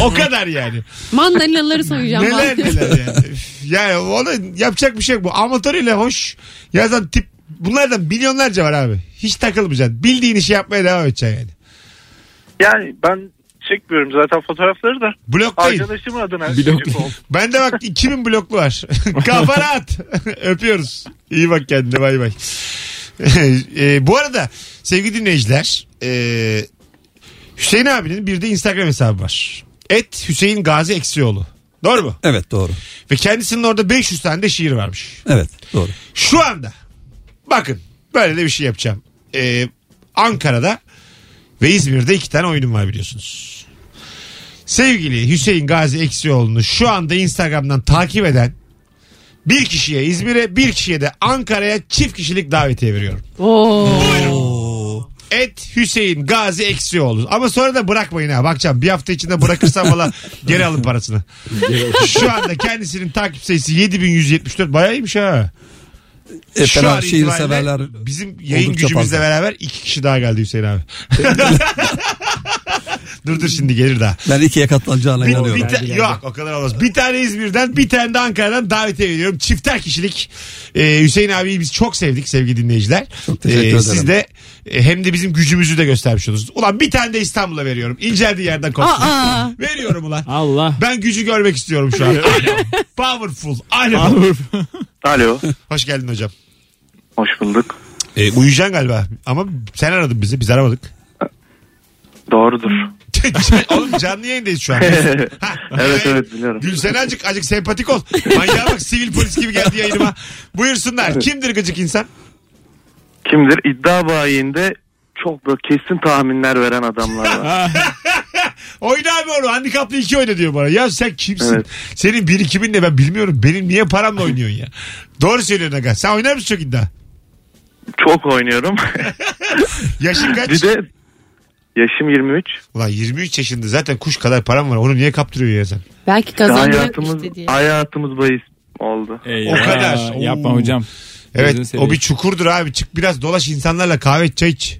[SPEAKER 2] o kadar yani.
[SPEAKER 4] Mandalinaları soyacağım.
[SPEAKER 2] Neler
[SPEAKER 4] ben.
[SPEAKER 2] neler yani. Üf, yani ona yapacak bir şey yok. Bu amatörüyle hoş yazan tip bunlardan milyonlarca var abi. Hiç takılmayacaksın. Bildiğin işi yapmaya devam edeceksin yani.
[SPEAKER 7] Yani ben çekmiyorum zaten fotoğrafları da.
[SPEAKER 2] Blok değil.
[SPEAKER 7] Arkadaşımın adına
[SPEAKER 5] Blok. (laughs)
[SPEAKER 2] Ben de bak 2000 bloklu var. (laughs) Kafa rahat. (laughs) Öpüyoruz. İyi bak kendine bay bay. e, bu arada sevgili dinleyiciler e, Hüseyin abinin bir de Instagram hesabı var. Et Hüseyin Gazi Eksioğlu. Doğru mu?
[SPEAKER 3] Evet doğru.
[SPEAKER 2] Ve kendisinin orada 500 tane de şiir varmış.
[SPEAKER 3] Evet doğru.
[SPEAKER 2] Şu anda bakın böyle de bir şey yapacağım. Ee, Ankara'da ve İzmir'de iki tane oyunum var biliyorsunuz. Sevgili Hüseyin Gazi Eksioğlu'nu şu anda Instagram'dan takip eden bir kişiye İzmir'e bir kişiye de Ankara'ya çift kişilik davetiye veriyorum.
[SPEAKER 3] Oo.
[SPEAKER 2] Et Hüseyin Gazi Eksioğlu. Ama sonra da bırakmayın ha. Bakacağım bir hafta içinde bırakırsam valla (laughs) geri alın parasını. Şu anda kendisinin takip sayısı 7174. Bayağı iyiymiş ha.
[SPEAKER 3] E,
[SPEAKER 2] Şu an
[SPEAKER 3] şiir severler
[SPEAKER 2] bizim yayın
[SPEAKER 3] oldukça
[SPEAKER 2] gücümüzle
[SPEAKER 3] fazla.
[SPEAKER 2] beraber iki kişi daha geldi Hüseyin abi. (laughs) dur dur şimdi gelir daha.
[SPEAKER 3] Ben ikiye katlanacağına
[SPEAKER 2] Bir,
[SPEAKER 3] inanıyorum.
[SPEAKER 2] bir ta- yok o kadar olmaz. Bir tane İzmir'den bir tane de Ankara'dan davetiye veriyorum. Çifter kişilik. Ee, Hüseyin abiyi biz çok sevdik sevgili dinleyiciler.
[SPEAKER 3] Çok teşekkür ederim.
[SPEAKER 2] Siz de e, hem de bizim gücümüzü de göstermiş olursunuz. Ulan bir tane de İstanbul'a veriyorum. İnceldiği yerden kopsun.
[SPEAKER 4] Aa.
[SPEAKER 2] veriyorum ulan.
[SPEAKER 5] Allah.
[SPEAKER 2] Ben gücü görmek istiyorum şu an. Powerful. Alo.
[SPEAKER 8] Alo.
[SPEAKER 2] Hoş geldin hocam.
[SPEAKER 8] Hoş bulduk.
[SPEAKER 2] E, uyuyacaksın galiba. Ama sen aradın bizi. Biz aramadık.
[SPEAKER 8] Doğrudur.
[SPEAKER 2] Oğlum canlı yayındayız şu an. (laughs) Ha,
[SPEAKER 8] Evet evet biliyorum.
[SPEAKER 2] Gülsene azıcık, azıcık sempatik ol. Manyağa bak (laughs) sivil polis gibi geldi yayınıma. Buyursunlar. Kimdir gıcık insan?
[SPEAKER 8] Kimdir? İddia bayinde çok da kesin tahminler veren adamlar var. (laughs)
[SPEAKER 2] Oyna abi onu. Handikaplı iki oyna diyor bana. Ya sen kimsin?
[SPEAKER 8] Evet.
[SPEAKER 2] Senin birikimin ne ben bilmiyorum. Benim niye paramla oynuyorsun ya? Doğru söylüyorsun Aga. Sen oynar mısın çok iddia?
[SPEAKER 8] çok oynuyorum.
[SPEAKER 2] Yaşın kaç?
[SPEAKER 8] bir de yaşım 23.
[SPEAKER 2] Ulan 23 yaşında zaten kuş kadar param var. Onu niye kaptırıyor ya sen?
[SPEAKER 4] Belki kazandıracak
[SPEAKER 8] hayatımız,
[SPEAKER 4] işte diye.
[SPEAKER 8] hayatımız bahis oldu.
[SPEAKER 5] Eyvah.
[SPEAKER 2] O kadar.
[SPEAKER 5] Yapma
[SPEAKER 2] Oo.
[SPEAKER 5] hocam.
[SPEAKER 2] Evet
[SPEAKER 5] seveyim.
[SPEAKER 2] o bir çukurdur abi. Çık biraz dolaş insanlarla kahve çay iç.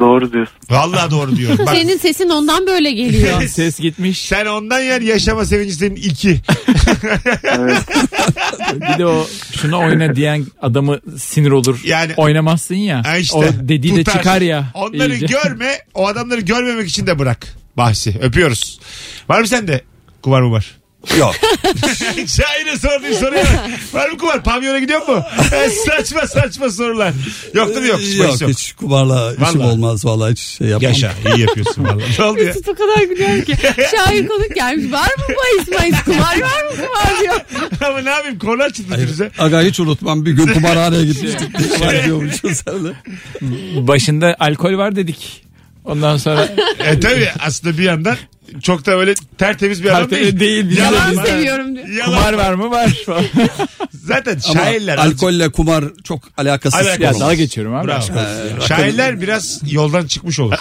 [SPEAKER 8] Doğru diyorsun.
[SPEAKER 2] Vallahi doğru diyorum. Bak
[SPEAKER 4] Senin sesin ondan böyle geliyor. (laughs)
[SPEAKER 5] Ses gitmiş.
[SPEAKER 2] sen ondan yer yaşama sevinci senin iki. (laughs)
[SPEAKER 5] Bir de o şuna oyna diyen adamı sinir olur.
[SPEAKER 2] Yani-
[SPEAKER 5] Oynamazsın ya.
[SPEAKER 2] Ha işte,
[SPEAKER 5] o dediği de
[SPEAKER 2] tutar.
[SPEAKER 5] çıkar ya.
[SPEAKER 2] Onları
[SPEAKER 5] iyice.
[SPEAKER 2] görme o adamları görmemek için de bırak bahsi. Öpüyoruz. Var mı sende kumar mı var?
[SPEAKER 3] Yok. (laughs)
[SPEAKER 2] Şahin'e sorduğun soruya var mı kumar? Pavyona gidiyor mu? (laughs) E, saçma saçma sorular. Yok değil mi yok?
[SPEAKER 3] yok
[SPEAKER 2] Yok, yok.
[SPEAKER 3] hiç kumarla işim
[SPEAKER 2] Vallahi.
[SPEAKER 3] olmaz vallahi hiç şey yapmam.
[SPEAKER 2] Yaşa iyi yapıyorsun valla. Ne oldu ya?
[SPEAKER 4] Mesut o kadar gülüyor ki. (laughs) Şair konuk gelmiş. Var mı bahis mahis kumar var mı kumar diyor.
[SPEAKER 2] Ama ne yapayım konu açıldı bize.
[SPEAKER 3] Aga hiç unutmam bir gün kumarhaneye gitmiştik. Kumar diyormuşuz senle.
[SPEAKER 5] Başında alkol var dedik. Ondan sonra
[SPEAKER 2] E tabii aslında bir yandan çok da öyle tertemiz bir adam değil.
[SPEAKER 5] Tertemiz değil,
[SPEAKER 2] Yalan var.
[SPEAKER 5] de.
[SPEAKER 4] Seviyorum diyor.
[SPEAKER 2] Yalan
[SPEAKER 5] kumar var mı var. (laughs)
[SPEAKER 2] Zaten
[SPEAKER 3] Ama
[SPEAKER 2] şairler. azıcık-
[SPEAKER 3] alkolle kumar çok alakasız.
[SPEAKER 2] Alakasız.
[SPEAKER 5] ya dalga geçiyorum abi.
[SPEAKER 2] Bravo.
[SPEAKER 5] Olsun.
[SPEAKER 2] Şairler biraz yoldan çıkmış olur.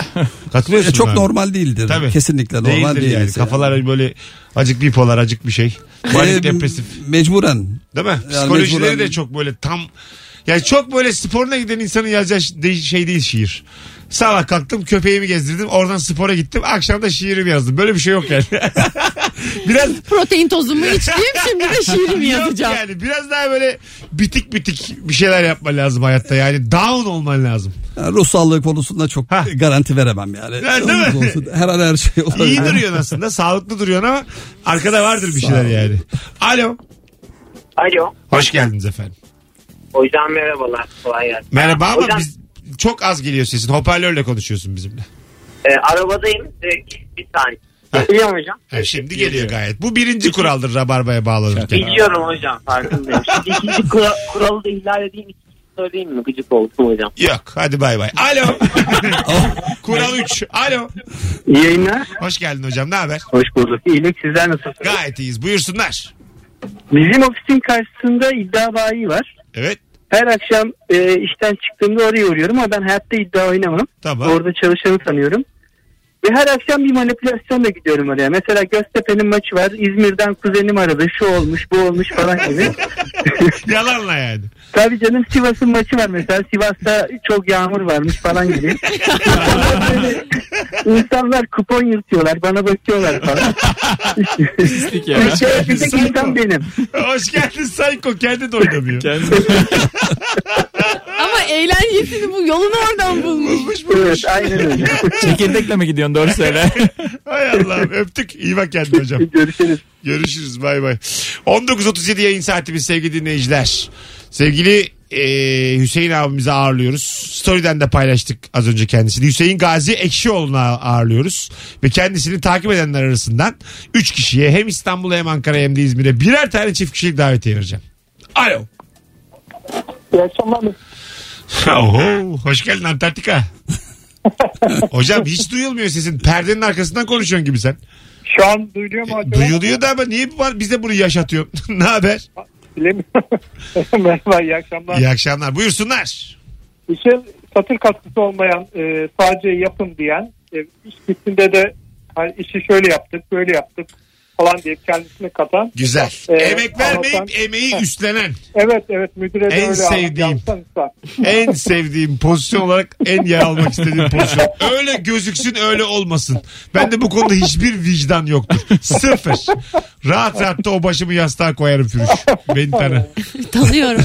[SPEAKER 2] Katılıyorsun
[SPEAKER 3] çok
[SPEAKER 2] abi.
[SPEAKER 3] normal değildir.
[SPEAKER 2] Tabii.
[SPEAKER 3] Kesinlikle normal
[SPEAKER 2] Değildir
[SPEAKER 3] değil.
[SPEAKER 2] yani. Kafalar böyle acık bipolar acık bir şey. Manik
[SPEAKER 3] Ee,
[SPEAKER 2] depresif.
[SPEAKER 3] Mecburen.
[SPEAKER 2] Değil mi?
[SPEAKER 3] Yani
[SPEAKER 2] Psikolojileri
[SPEAKER 3] mecburen-
[SPEAKER 2] de çok böyle tam yani çok böyle sporuna giden insanın yazacağı ş- de- şey değil şiir. Sabah kalktım köpeğimi gezdirdim oradan spora gittim akşam da şiirimi yazdım. Böyle bir şey yok yani. (laughs) biraz
[SPEAKER 4] Protein tozumu içtim (laughs) şimdi de şiirimi
[SPEAKER 2] yok
[SPEAKER 4] yazacağım.
[SPEAKER 2] yani biraz daha böyle bitik bitik bir şeyler yapman lazım hayatta yani down olman lazım.
[SPEAKER 3] Yani ruh sağlığı konusunda çok
[SPEAKER 2] Ha.
[SPEAKER 3] garanti veremem yani.
[SPEAKER 2] Ya, değil mi?
[SPEAKER 3] Olsun, Her an her şey olabilir.
[SPEAKER 2] İyi duruyorsun aslında sağlıklı duruyorsun ama arkada vardır bir şeyler yani. Alo.
[SPEAKER 10] Alo.
[SPEAKER 2] Hoş geldiniz efendim.
[SPEAKER 10] Hocam merhabalar. Kolay gelsin.
[SPEAKER 2] Merhaba ama
[SPEAKER 10] Hocam,
[SPEAKER 2] biz çok az geliyor sesin. Hoparlörle konuşuyorsun bizimle.
[SPEAKER 10] e, arabadayım. Direkt bir saniye. Musun hocam?
[SPEAKER 2] Ha, şimdi geliyor gayet. Bu birinci kuraldır Rabarba'ya bağlanırken.
[SPEAKER 10] Biliyorum hocam farkındayım. Şimdi ikinci kura- kuralı da ihlal edeyim. söyleyeyim mi? Gıcık oldum hocam.
[SPEAKER 2] Yok hadi bay bay. Alo. (laughs) Kural 3. Alo.
[SPEAKER 10] İyi yayınlar.
[SPEAKER 2] Hoş geldin hocam ne haber?
[SPEAKER 10] Hoş bulduk. İyilik sizler nasılsınız?
[SPEAKER 2] Gayet iyiyiz. Buyursunlar.
[SPEAKER 10] Bizim ofisin karşısında iddia bayi var.
[SPEAKER 2] Evet.
[SPEAKER 10] Her akşam e, işten çıktığımda oraya uğruyorum ama ben hayatta iddia oynamam.
[SPEAKER 2] Tamam.
[SPEAKER 10] Orada çalışanı sanıyorum. Ve her akşam bir manipülasyonla gidiyorum oraya. Mesela Göztepe'nin maçı var. İzmir'den kuzenim aradı. Şu olmuş bu olmuş falan gibi. (laughs)
[SPEAKER 2] Yalanla yani.
[SPEAKER 10] Tabii canım Sivas'ın maçı var mesela. Sivas'ta çok yağmur varmış falan gibi. İnsanlar, (laughs) böyle- insanlar kupon yırtıyorlar. Bana bakıyorlar falan.
[SPEAKER 5] Pislik ya.
[SPEAKER 10] şey yapacak insan benim.
[SPEAKER 2] Hoş geldin Sayko. Kendi de oynamıyor.
[SPEAKER 4] Ama (laughs) eğlencesini bu yolunu oradan bulmuş.
[SPEAKER 2] Bulmuş bulmuş.
[SPEAKER 10] Evet aynen öyle. (laughs)
[SPEAKER 5] Çekirdekle mi gidiyorsun doğru söyle. (laughs)
[SPEAKER 2] Hay Allah'ım öptük. İyi bak kendine (laughs) hocam.
[SPEAKER 10] Görüşürüz.
[SPEAKER 2] Görüşürüz bay bay. 19.37 yayın saatimiz sevgili dinleyiciler. Sevgili e, Hüseyin abimizi ağırlıyoruz. Story'den de paylaştık az önce kendisini. Hüseyin Gazi Ekşioğlu'nu ağırlıyoruz. Ve kendisini takip edenler arasından 3 kişiye hem İstanbul'a hem Ankara'ya hem de İzmir'e birer tane çift kişilik davetiye vereceğim. Alo.
[SPEAKER 7] İyi akşamlar.
[SPEAKER 2] Oho, (laughs) hoş geldin Antarktika. Hocam hiç duyulmuyor sesin. Perdenin arkasından konuşuyorsun gibi sen.
[SPEAKER 7] Şu an duyuluyor mu acaba?
[SPEAKER 2] Duyuluyor da ama niye bu- bize bunu yaşatıyorsun? (laughs) ne haber?
[SPEAKER 7] Bilemiyorum. (laughs) Merhaba iyi akşamlar.
[SPEAKER 2] İyi akşamlar. Buyursunlar.
[SPEAKER 7] İşe satır katkısı olmayan e, sadece yapın diyen e, iş bittiğinde de hani işi şöyle yaptık böyle yaptık falan deyip kendisini katan.
[SPEAKER 2] Güzel.
[SPEAKER 7] Ee,
[SPEAKER 2] Emek vermeyip
[SPEAKER 7] anlatan-
[SPEAKER 2] emeği üstlenen.
[SPEAKER 7] Evet evet müdüre de
[SPEAKER 2] En
[SPEAKER 7] öyle
[SPEAKER 2] sevdiğim.
[SPEAKER 7] yapsan.
[SPEAKER 2] En sevdiğim pozisyon olarak en yer almak istediğim pozisyon. Öyle gözüksün öyle olmasın. Ben de bu konuda hiçbir vicdan yoktur. Sıfır. Rahat rahat da o başımı yastığa koyarım Firuş. (laughs) Beni (laughs) tanı.
[SPEAKER 4] Tanıyorum.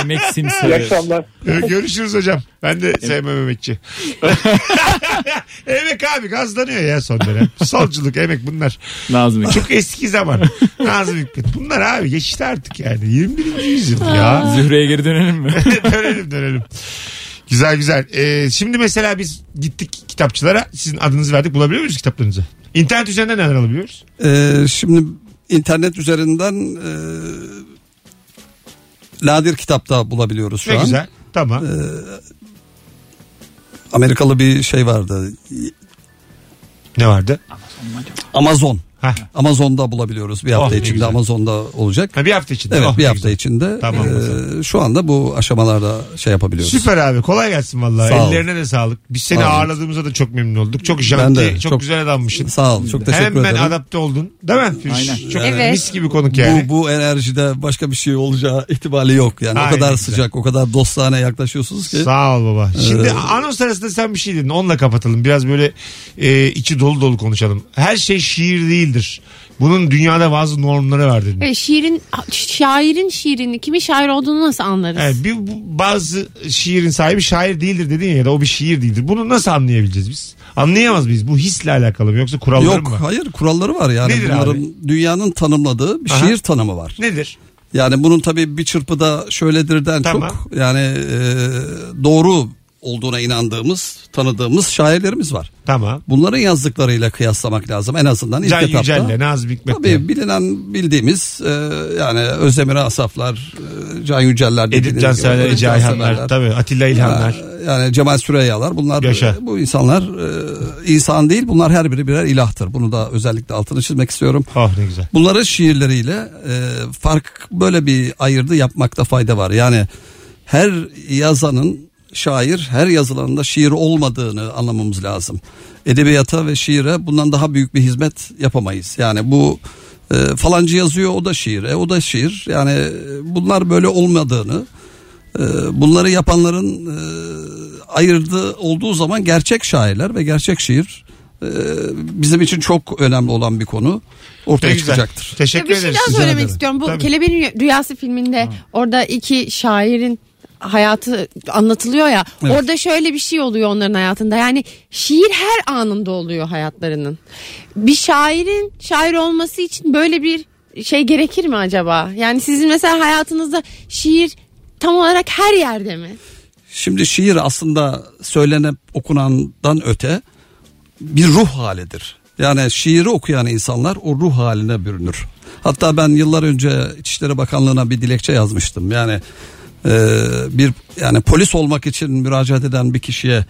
[SPEAKER 5] Emek
[SPEAKER 7] İyi
[SPEAKER 5] simsarı.
[SPEAKER 7] akşamlar.
[SPEAKER 2] Ee, Görüşürüz hocam. Ben de sevmem emekçi. (laughs) emek abi gazlanıyor ya son dönem. Solculuk emek bunlar.
[SPEAKER 5] Nazım Hikmet.
[SPEAKER 2] Çok eski zaman. Nazım Hikmet. Bunlar abi geçti artık yani. 21. yüzyıl ya.
[SPEAKER 5] Zühre'ye geri dönelim mi?
[SPEAKER 2] dönelim dönelim. Güzel güzel. Ee, şimdi mesela biz gittik kitapçılara. Sizin adınızı verdik. Bulabiliyor muyuz kitaplarınızı? İnternet üzerinden neler alabiliyoruz?
[SPEAKER 3] Ee, şimdi internet üzerinden e, Nadir kitapta bulabiliyoruz şu
[SPEAKER 2] Ne
[SPEAKER 3] an.
[SPEAKER 2] güzel. Tamam.
[SPEAKER 3] Amerikalı bir şey vardı.
[SPEAKER 2] ne vardı?
[SPEAKER 3] Amazon.
[SPEAKER 2] Hah.
[SPEAKER 3] Amazon'da bulabiliyoruz. Bir hafta
[SPEAKER 2] Oh,
[SPEAKER 3] içinde
[SPEAKER 2] güzel.
[SPEAKER 3] Amazon'da olacak.
[SPEAKER 2] Ha, bir hafta içinde.
[SPEAKER 3] Evet
[SPEAKER 2] Oh,
[SPEAKER 3] bir hafta
[SPEAKER 2] güzel.
[SPEAKER 3] içinde.
[SPEAKER 2] Tamam.
[SPEAKER 3] Ee, şu anda bu aşamalarda şey yapabiliyoruz.
[SPEAKER 2] Süper abi. Kolay gelsin vallahi.
[SPEAKER 3] Sağ ol.
[SPEAKER 2] Ellerine de sağlık. Biz seni
[SPEAKER 3] Sağ ol.
[SPEAKER 2] ağırladığımızda da çok memnun olduk. Çok janti,
[SPEAKER 3] de.
[SPEAKER 2] çok,
[SPEAKER 3] Çok-
[SPEAKER 2] güzel adammışsın.
[SPEAKER 3] Sağ ol. Çok teşekkür
[SPEAKER 2] Hemen
[SPEAKER 3] ederim.
[SPEAKER 2] adapte oldun. Değil mi?
[SPEAKER 5] Aynen.
[SPEAKER 2] Çok
[SPEAKER 4] Evet.
[SPEAKER 2] mis gibi konuk yani.
[SPEAKER 3] Bu, bu enerjide başka bir şey olacağı ihtimali yok. Yani
[SPEAKER 2] Aynen
[SPEAKER 3] o kadar
[SPEAKER 2] güzel.
[SPEAKER 3] sıcak, o kadar dostane yaklaşıyorsunuz ki.
[SPEAKER 2] Sağ ol baba. Şimdi
[SPEAKER 3] Ee,
[SPEAKER 2] anons arasında sen bir şey dedin. Onunla kapatalım. Biraz böyle e, içi dolu dolu konuşalım. Her şey şiir değildir. Değildir. Bunun dünyada bazı normları var dedin.
[SPEAKER 4] Evet, şiirin şairin şiirini kimin şair olduğunu nasıl anlarız?
[SPEAKER 2] Evet, bir, bu- bazı şiirin sahibi şair değildir dedin ya, ya da o bir şiir değildir. Bunu nasıl anlayabileceğiz biz? Anlayamaz mıyız? Bu hisle alakalı mı yoksa kuralları
[SPEAKER 3] Yok
[SPEAKER 2] mı? var?
[SPEAKER 3] hayır kuralları var yani
[SPEAKER 2] Nedir
[SPEAKER 3] bunların
[SPEAKER 2] abi?
[SPEAKER 3] dünyanın tanımladığı bir
[SPEAKER 2] Aha.
[SPEAKER 3] şiir tanımı var.
[SPEAKER 2] Nedir?
[SPEAKER 3] Yani bunun tabii bir çırpıda şöyledirden
[SPEAKER 2] Tamam.
[SPEAKER 3] çok yani e, doğru olduğuna inandığımız, tanıdığımız şairlerimiz var.
[SPEAKER 2] Tamam.
[SPEAKER 3] Bunların yazdıklarıyla kıyaslamak lazım en azından ilk
[SPEAKER 2] Can
[SPEAKER 3] etapta.
[SPEAKER 2] Yücel'le, Nazım Hikmet'le.
[SPEAKER 3] Tabii bilinen bildiğimiz e, yani Özdemir Asaflar, e, Can Yüceller
[SPEAKER 2] Edip Canseverler, Ece Ayhanlar, tabii Atilla İlhanlar.
[SPEAKER 3] Ya- Yani Cemal Süreyyalar bunlar
[SPEAKER 2] Yaşa.
[SPEAKER 3] e, bu insanlar e, insan değil bunlar her biri birer ilahtır. Bunu da özellikle altını çizmek istiyorum.
[SPEAKER 2] Oh ne güzel.
[SPEAKER 3] Bunların şiirleriyle e, fark böyle bir ayırdı yapmakta fayda var. Yani her yazanın şair her yazılanında şiir olmadığını anlamamız lazım. Edebiyata ve şiire bundan daha büyük bir hizmet yapamayız. Yani bu e, falancı yazıyor o da şiir, e, o da şiir. Yani e, bunlar böyle olmadığını e, bunları yapanların e, ayırdığı olduğu zaman gerçek şairler ve gerçek şiir e, bizim için çok önemli olan bir konu ortaya
[SPEAKER 2] güzel.
[SPEAKER 3] çıkacaktır.
[SPEAKER 4] Ya
[SPEAKER 2] Teşekkür
[SPEAKER 4] bir şey
[SPEAKER 2] ederiz.
[SPEAKER 4] daha
[SPEAKER 3] Rica
[SPEAKER 4] söylemek
[SPEAKER 3] ederim.
[SPEAKER 4] istiyorum. Bu
[SPEAKER 2] Tabii.
[SPEAKER 4] Kelebeğin Rüyası filminde orada iki şairin hayatı anlatılıyor ya.
[SPEAKER 3] Evet.
[SPEAKER 4] Orada şöyle bir şey oluyor onların hayatında. Yani şiir her anında oluyor hayatlarının. Bir şairin şair olması için böyle bir şey gerekir mi acaba? Yani sizin mesela hayatınızda şiir tam olarak her yerde mi?
[SPEAKER 3] Şimdi şiir aslında söylenip okunandan öte bir ruh halidir. Yani şiiri okuyan insanlar o ruh haline bürünür. Hatta ben yıllar önce İçişleri Bakanlığı'na bir dilekçe yazmıştım. Yani bir yani polis olmak için müracaat eden bir kişiye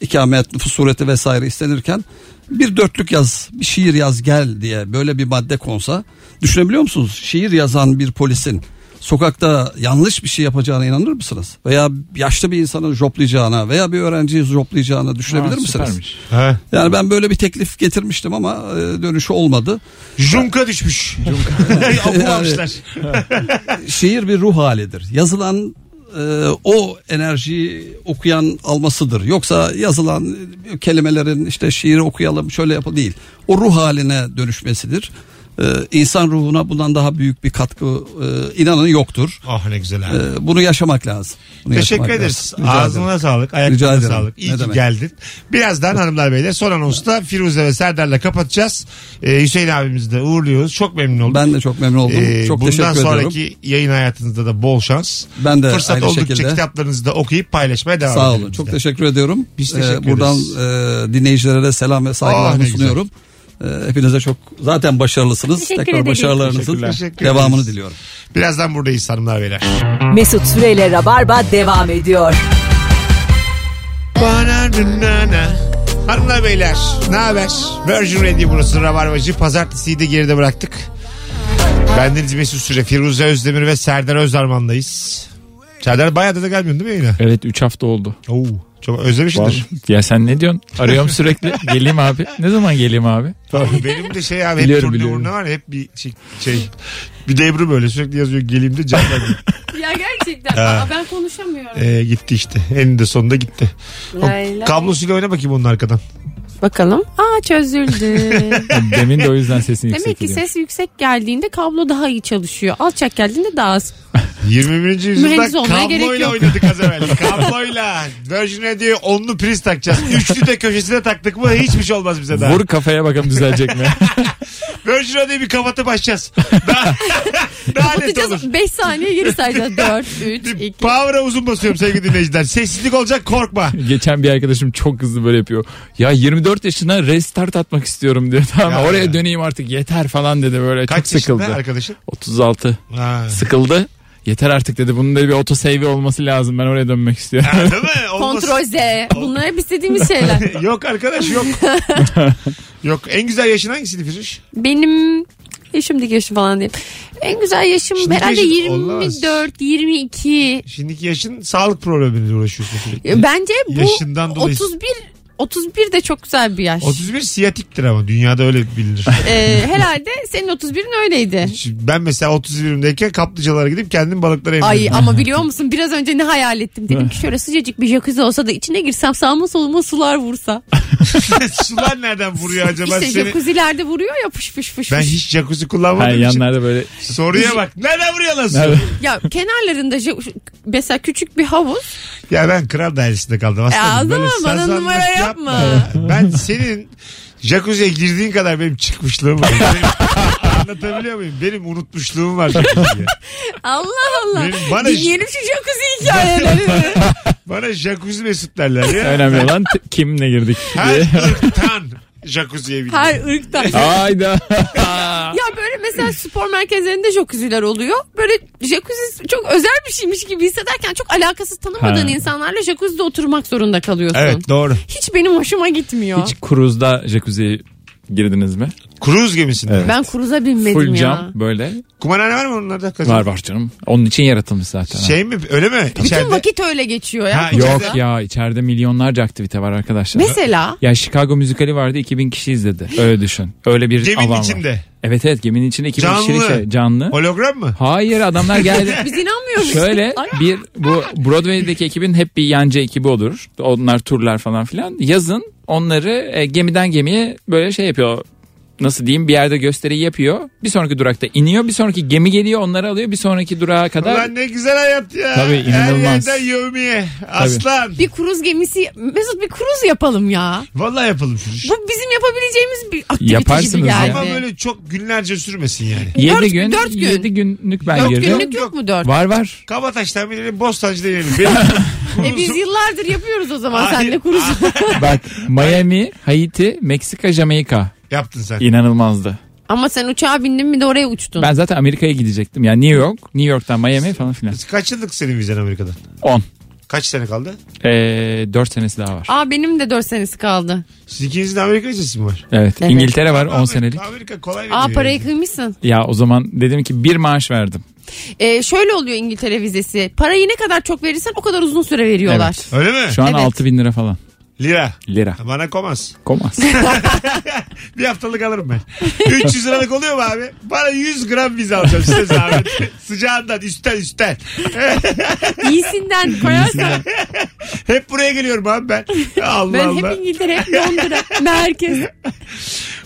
[SPEAKER 3] ikamet, nüfus sureti vesaire istenirken bir dörtlük yaz, bir şiir yaz gel diye böyle bir madde konsa düşünebiliyor musunuz? Şiir yazan bir polisin sokakta yanlış bir şey yapacağına inanır mısınız? Veya yaşlı bir insanı joplayacağına veya bir öğrenciyi joplayacağına düşünebilir
[SPEAKER 5] Aa,
[SPEAKER 3] misiniz?
[SPEAKER 5] süpermiş.
[SPEAKER 2] Ha.
[SPEAKER 3] Yani ben böyle bir teklif getirmiştim ama e, dönüşü olmadı.
[SPEAKER 2] Junka düşmüş. (laughs) (laughs) Okumamışlar. (laughs)
[SPEAKER 3] Şiir bir ruh halidir. Yazılan e, o enerjiyi okuyan almasıdır. Yoksa yazılan e, kelimelerin işte şiiri okuyalım şöyle yapalım değil. O ruh haline dönüşmesidir. E, insan ruhuna bundan daha büyük bir katkı e, inanın yoktur.
[SPEAKER 2] Oh ne güzel abi.
[SPEAKER 3] E, bunu yaşamak lazım. Bunu
[SPEAKER 2] Teşekkür
[SPEAKER 3] yaşamak
[SPEAKER 2] ederiz.
[SPEAKER 3] lazım. Rica ederim.
[SPEAKER 2] Ağzına sağlık. Ayaklarına sağlık. İyi
[SPEAKER 3] Ne
[SPEAKER 2] ki
[SPEAKER 3] demek.
[SPEAKER 2] geldin. Birazdan hanımlar beyler son anonsta Firuze ve Serdar'la kapatacağız. Ee, Hüseyin abimizi de uğurluyoruz. Çok memnun olduk.
[SPEAKER 3] Ben de çok memnun oldum.
[SPEAKER 2] Ee,
[SPEAKER 3] çok
[SPEAKER 2] bundan
[SPEAKER 3] teşekkür
[SPEAKER 2] sonraki
[SPEAKER 3] ediyorum.
[SPEAKER 2] yayın hayatınızda da bol şans.
[SPEAKER 3] Ben de
[SPEAKER 2] Fırsat
[SPEAKER 3] aynı
[SPEAKER 2] oldukça
[SPEAKER 3] şekilde.
[SPEAKER 2] kitaplarınızı da okuyup paylaşmaya devam
[SPEAKER 3] Sağ
[SPEAKER 2] edelim
[SPEAKER 3] olun. Çok
[SPEAKER 2] de.
[SPEAKER 3] teşekkür ediyorum.
[SPEAKER 2] Biz teşekkür
[SPEAKER 3] Ee, buradan
[SPEAKER 2] ederiz.
[SPEAKER 3] e, dinleyicilere de selam ve saygılarımı
[SPEAKER 2] güzel.
[SPEAKER 3] sunuyorum. Ee, hepinize çok zaten başarılısınız.
[SPEAKER 4] Teşekkür
[SPEAKER 3] Tekrar
[SPEAKER 4] ederim.
[SPEAKER 3] başarılarınızın
[SPEAKER 2] Teşekkürler. Teşekkür
[SPEAKER 3] devamını diliyorum.
[SPEAKER 2] Birazdan buradayız hanımlar beyler.
[SPEAKER 1] Mesut Süreyle Rabarba devam ediyor.
[SPEAKER 2] Hanımlar beyler ne haber? Virgin Radio burası Rabarbacı. Pazartesiyi de geride bıraktık. Bendeniz Mesut Süre, Firuze Özdemir ve Serdar Özarman'dayız. Serdar bayağı da gelmiyorsun değil mi yine?
[SPEAKER 5] Evet 3 hafta oldu.
[SPEAKER 2] Oo, çok özlemişsindir.
[SPEAKER 5] Ya sen ne diyorsun? Arıyorum sürekli. (laughs) Geleyim abi. Ne zaman geleyim abi?
[SPEAKER 2] Abi benim de şey abi hep
[SPEAKER 5] Biliyorum,
[SPEAKER 2] turne
[SPEAKER 5] biliyorum.
[SPEAKER 2] var hep bir şey, şey bir devri böyle sürekli yazıyor geleyim de can. (laughs)
[SPEAKER 4] Ya gerçekten
[SPEAKER 2] Ha.
[SPEAKER 4] Aa, ben konuşamıyorum.
[SPEAKER 2] Ee, gitti işte eninde sonunda gitti. O
[SPEAKER 4] Lay lay.
[SPEAKER 2] kablosuyla oyna bakayım onun arkadan.
[SPEAKER 4] Bakalım. Aa çözüldü. (laughs)
[SPEAKER 5] Demin de o yüzden sesin
[SPEAKER 4] Demek ki ses yüksek geldiğinde kablo daha iyi çalışıyor. Alçak geldiğinde daha az.
[SPEAKER 2] 21. yüzyılda
[SPEAKER 4] Mühendis olmaya gerek
[SPEAKER 2] kabloyla
[SPEAKER 4] yok.
[SPEAKER 2] oynadık az evvel. (laughs) Kabloyla. Virgin Radio'ya onlu priz takacağız. Üçlü de köşesine taktık mı hiçbir şey olmaz bize daha.
[SPEAKER 5] Vur kafaya bakalım düzelecek mi? (laughs)
[SPEAKER 2] Virgin Radio'yu bir kapatıp başlayacağız. Daha, (laughs) daha net olur.
[SPEAKER 4] Kapatacağız 5 saniye geri sayacağız. 4, 3,
[SPEAKER 2] Bir
[SPEAKER 4] 2.
[SPEAKER 2] power'a uzun basıyorum sevgili dinleyiciler. Sessizlik olacak korkma.
[SPEAKER 5] Geçen bir arkadaşım çok hızlı böyle yapıyor. Ya 24 yaşına restart atmak istiyorum diyor. Tamam?
[SPEAKER 2] Ya.
[SPEAKER 5] oraya döneyim artık yeter falan dedi böyle.
[SPEAKER 2] Kaç
[SPEAKER 5] çok sıkıldı.
[SPEAKER 2] yaşında arkadaşın?
[SPEAKER 5] 36.
[SPEAKER 2] Ha.
[SPEAKER 5] Sıkıldı. Yeter artık dedi. Bunun da bir otosave olması lazım. Ben oraya dönmek istiyorum.
[SPEAKER 2] Ha, değil mi? (laughs) Olmaz.
[SPEAKER 4] Kontrol Z. Bunlar hep istediğimiz şeyler. (laughs)
[SPEAKER 2] yok arkadaş yok. (laughs) yok. En güzel yaşın hangisiydi Firuş?
[SPEAKER 4] Benim yaşımdaki yaşım falan değil. En güzel yaşım
[SPEAKER 2] Şimdiki
[SPEAKER 4] herhalde
[SPEAKER 2] yaşın olmaz.
[SPEAKER 4] 24, 22.
[SPEAKER 2] Şimdiki yaşın sağlık problemiyle uğraşıyorsun sürekli.
[SPEAKER 4] Bence bu
[SPEAKER 2] Yaşından dolayı.
[SPEAKER 4] 31 31 de çok güzel bir yaş.
[SPEAKER 2] 31 siyatiktir ama dünyada öyle bilinir.
[SPEAKER 4] Ee, herhalde senin 31'in öyleydi.
[SPEAKER 2] ben mesela 31'imdeyken kaplıcalara gidip kendim balıkları emiyordum.
[SPEAKER 4] Ay ama (laughs) biliyor musun biraz önce ne hayal ettim. Dedim ki şöyle sıcacık bir jacuzzi olsa da içine girsem sağıma soluma sular vursa. (laughs)
[SPEAKER 2] Sular nereden vuruyor acaba
[SPEAKER 4] İşte
[SPEAKER 2] seni?
[SPEAKER 4] jacuzzi'lerde vuruyor ya fış fış fış
[SPEAKER 2] Ben hiç jacuzzi
[SPEAKER 5] Ha,
[SPEAKER 2] kullanmadığım için.
[SPEAKER 5] yanlarda böyle
[SPEAKER 2] Soruya bak. Nereden vuruyor lan su?
[SPEAKER 4] Ya kenarlarında ja- mesela küçük bir havuz.
[SPEAKER 2] Ya ben kral dairesinde kaldım aslanım.
[SPEAKER 4] Ya o
[SPEAKER 2] Böyle
[SPEAKER 4] zaman bana
[SPEAKER 2] sazanlık
[SPEAKER 4] numara yapma.
[SPEAKER 2] Ben senin jacuzziye girdiğin kadar benim çıkmışlığım var. Benim- (laughs) anlatabiliyor muyum? Benim unutmuşluğum var jacuzziye.
[SPEAKER 4] Allah Allah.
[SPEAKER 2] Benim- bana-
[SPEAKER 4] Dinleyelim şu jacuzzi hikayelerini. (laughs)
[SPEAKER 2] Bana jacuzzi mesut derler ya.
[SPEAKER 5] önemli olan t- kimle girdik
[SPEAKER 2] Her
[SPEAKER 5] diye.
[SPEAKER 2] ırktan jacuzziye bindim.
[SPEAKER 4] Her ırkta.
[SPEAKER 5] Hayda.
[SPEAKER 4] Ya böyle mesela spor merkezlerinde jacuzziler oluyor. Böyle jacuzzi çok özel bir şeymiş gibi hissederken çok alakasız tanımadığın
[SPEAKER 5] Ha.
[SPEAKER 4] insanlarla jacuzzi'de oturmak zorunda kalıyorsun.
[SPEAKER 2] Evet doğru.
[SPEAKER 4] Hiç benim hoşuma gitmiyor.
[SPEAKER 5] Hiç kruzda jacuzziye girdiniz mi?
[SPEAKER 2] Kruz gemisinde.
[SPEAKER 5] Evet.
[SPEAKER 4] Ben kuruza binmedim
[SPEAKER 5] Full
[SPEAKER 4] ya.
[SPEAKER 5] cam böyle.
[SPEAKER 2] Kumarhane var mı onlarda? Kazan?
[SPEAKER 5] Var var canım. Onun için yaratılmış zaten. ha.
[SPEAKER 2] Şey mi öyle mi?
[SPEAKER 4] Bütün
[SPEAKER 2] İçeride.
[SPEAKER 4] vakit öyle geçiyor ya.
[SPEAKER 2] Ha,
[SPEAKER 4] kuruza.
[SPEAKER 5] Yok ya içeride milyonlarca aktivite var arkadaşlar.
[SPEAKER 4] Mesela
[SPEAKER 5] Ya Chicago müzikali vardı 2000 kişi izledi. Öyle düşün. Öyle bir
[SPEAKER 2] Geminin
[SPEAKER 5] alan
[SPEAKER 2] içinde.
[SPEAKER 5] Evet evet geminin içinde 2000
[SPEAKER 2] Canlı.
[SPEAKER 5] kişilik şey. Canlı.
[SPEAKER 2] Hologram mı?
[SPEAKER 5] Hayır adamlar geldi. (laughs)
[SPEAKER 4] biz inanmıyoruz.
[SPEAKER 5] Şöyle
[SPEAKER 4] Ay.
[SPEAKER 5] bir bu Broadway'deki ekibin hep bir yancı ekibi olur. Onlar turlar falan filan. Yazın onları e, gemiden gemiye böyle şey yapıyor. Nasıl diyeyim bir yerde gösteri yapıyor. Bir sonraki durakta iniyor. Bir sonraki gemi geliyor onları alıyor. Bir sonraki durağa kadar.
[SPEAKER 2] Ulan ne güzel hayat ya.
[SPEAKER 5] Tabii, inanılmaz.
[SPEAKER 2] Her yerden yevmiye. Aslan.
[SPEAKER 4] Bir kruz gemisi Mesut bir kruz yapalım ya.
[SPEAKER 2] Vallahi yapalım şu.
[SPEAKER 4] Bu bizim yapabileceğimiz bir aktivite
[SPEAKER 5] Yaparsınız
[SPEAKER 4] gibi
[SPEAKER 5] ya.
[SPEAKER 4] geldi.
[SPEAKER 2] Ama böyle çok günlerce sürmesin yani.
[SPEAKER 5] 7
[SPEAKER 4] Dört-
[SPEAKER 5] gün,
[SPEAKER 4] dört gün.
[SPEAKER 5] 7 günlük ben
[SPEAKER 4] Dört
[SPEAKER 5] girdim.
[SPEAKER 4] günlük yok mu dört?
[SPEAKER 5] Var var.
[SPEAKER 2] Kabataş'tan binelim Bostancı'da inelim. Benim (laughs)
[SPEAKER 4] E biz yıllardır yapıyoruz o zaman senle kruz.
[SPEAKER 5] Bak Miami, Haiti, Meksika, Jamaika.
[SPEAKER 2] Yaptın sen.
[SPEAKER 5] İnanılmazdı.
[SPEAKER 4] Ama sen uçağa bindin mi de oraya uçtun.
[SPEAKER 5] Ben zaten Amerika'ya gidecektim. Yani New York, New York'tan Miami falan filan.
[SPEAKER 2] Kaç yıllık senin vizen Amerika'dan?
[SPEAKER 5] 10.
[SPEAKER 2] Kaç sene kaldı?
[SPEAKER 5] Ee, 4 senesi daha var.
[SPEAKER 4] Aa benim de 4 senesi kaldı.
[SPEAKER 2] Siz ikinizin de Amerika vizesi mi var?
[SPEAKER 5] Evet.
[SPEAKER 4] Evet.
[SPEAKER 5] İngiltere var 10
[SPEAKER 2] Amerika-
[SPEAKER 5] senelik.
[SPEAKER 2] Amerika kolay veriyor.
[SPEAKER 4] Aa parayı
[SPEAKER 2] yani.
[SPEAKER 4] kıymışsın.
[SPEAKER 5] Ya o zaman dedim ki bir maaş verdim.
[SPEAKER 4] Ee, şöyle oluyor İngiltere vizesi. Parayı ne kadar çok verirsen o kadar uzun süre veriyorlar.
[SPEAKER 2] Öyle mi?
[SPEAKER 5] Şu an
[SPEAKER 4] Evet.
[SPEAKER 5] 6 bin lira falan.
[SPEAKER 2] Lira.
[SPEAKER 5] Lira.
[SPEAKER 2] Bana komaz.
[SPEAKER 5] Komaz. (laughs)
[SPEAKER 2] Bir haftalık alırım ben. 300 liralık oluyor mu abi? Bana 100 gram vize alacağım size zahmet. (laughs) Sıcağından üstten üstten.
[SPEAKER 4] İyisinden koyarsan. (laughs)
[SPEAKER 2] Hep buraya geliyorum abi ben. Allah
[SPEAKER 4] ben
[SPEAKER 2] Allah.
[SPEAKER 4] hep İngiltere, hep Londra, merkez.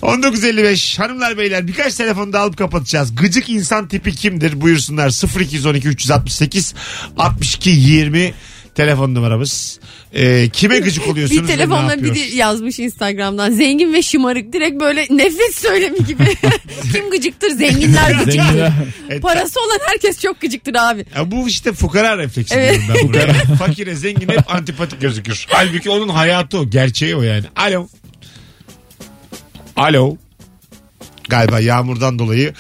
[SPEAKER 2] 19.55 hanımlar beyler birkaç telefonu da alıp kapatacağız. Gıcık insan tipi kimdir buyursunlar 0212 368 62 20 telefon numaramız. Ee, kime gıcık oluyorsunuz?
[SPEAKER 4] Bir
[SPEAKER 2] ve ne
[SPEAKER 4] telefonla biri
[SPEAKER 2] yapıyoruz?
[SPEAKER 4] yazmış Instagram'dan. Zengin ve şımarık. Direkt böyle nefret söylemi gibi. (laughs) Kim gıcıktır? Zenginler gıcıktır. (laughs)
[SPEAKER 2] E,
[SPEAKER 4] Parası olan herkes çok gıcıktır abi.
[SPEAKER 2] Ya bu işte fukara refleksi
[SPEAKER 4] Evet.
[SPEAKER 2] diyorum ben buraya. Fakire zengin hep antipatik gözükür. Halbuki onun hayatı o. Gerçeği o yani. Alo. Alo. Galiba yağmurdan dolayı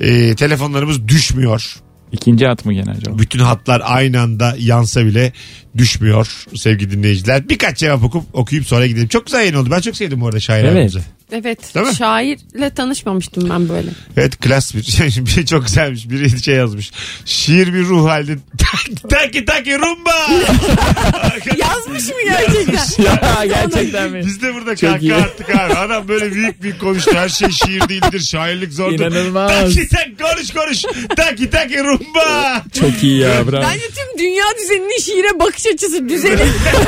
[SPEAKER 2] e, telefonlarımız düşmüyor.
[SPEAKER 5] İkinci hat mı gene acaba?
[SPEAKER 2] Bütün hatlar aynı anda yansa bile düşmüyor sevgili dinleyiciler. Birkaç cevap okup okuyup sonra gidelim. Çok güzel yayın oldu. Ben çok sevdim bu arada şair
[SPEAKER 5] Evet.
[SPEAKER 2] abimizi.
[SPEAKER 4] Evet.
[SPEAKER 2] Değil mi?
[SPEAKER 4] Şairle tanışmamıştım ben böyle.
[SPEAKER 2] Evet klas bir. (laughs) Biri çok güzelmiş. Biri şey yazmış. Şiir bir ruh halinde. (laughs) taki taki rumba. (laughs)
[SPEAKER 4] Yazmış mı gerçekten?
[SPEAKER 5] ya gerçekten mi?
[SPEAKER 2] Biz de burada
[SPEAKER 5] Çok
[SPEAKER 2] kahkaha
[SPEAKER 5] iyi.
[SPEAKER 2] attık abi. Adam böyle büyük büyük konuştu. Her şey şiir değildir. Şairlik zordur.
[SPEAKER 5] İnanılmaz.
[SPEAKER 2] Taki tak konuş konuş. Taki taki rumba.
[SPEAKER 5] Çok iyi ya bravo.
[SPEAKER 4] Bence tüm dünya düzeninin şiire bakış açısı düzeni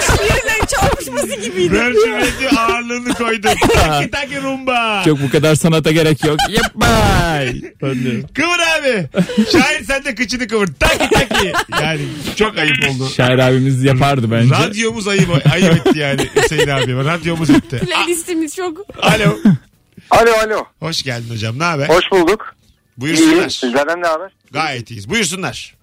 [SPEAKER 4] şiirle çarpışması gibiydi.
[SPEAKER 2] Virgin ağırlığını koydu. Taki taki rumba.
[SPEAKER 5] Çok bu kadar sanata gerek yok. (laughs) De.
[SPEAKER 2] Kıvır abi. Şair sen de kıçını kıvır. Taki taki. Yani çok ayıp oldu.
[SPEAKER 5] Şair abimiz yapardı bence.
[SPEAKER 2] Radyomuz ayıp, ayıp etti yani Hüseyin abi. Radyomuz etti.
[SPEAKER 4] Playlistimiz çok.
[SPEAKER 2] Alo.
[SPEAKER 8] Alo alo.
[SPEAKER 2] Hoş geldin hocam. Ne haber?
[SPEAKER 8] Hoş bulduk. İyiyim.
[SPEAKER 2] Buyursunlar.
[SPEAKER 8] Sizlerden ne haber?
[SPEAKER 2] Gayet iyiyiz. Buyursunlar.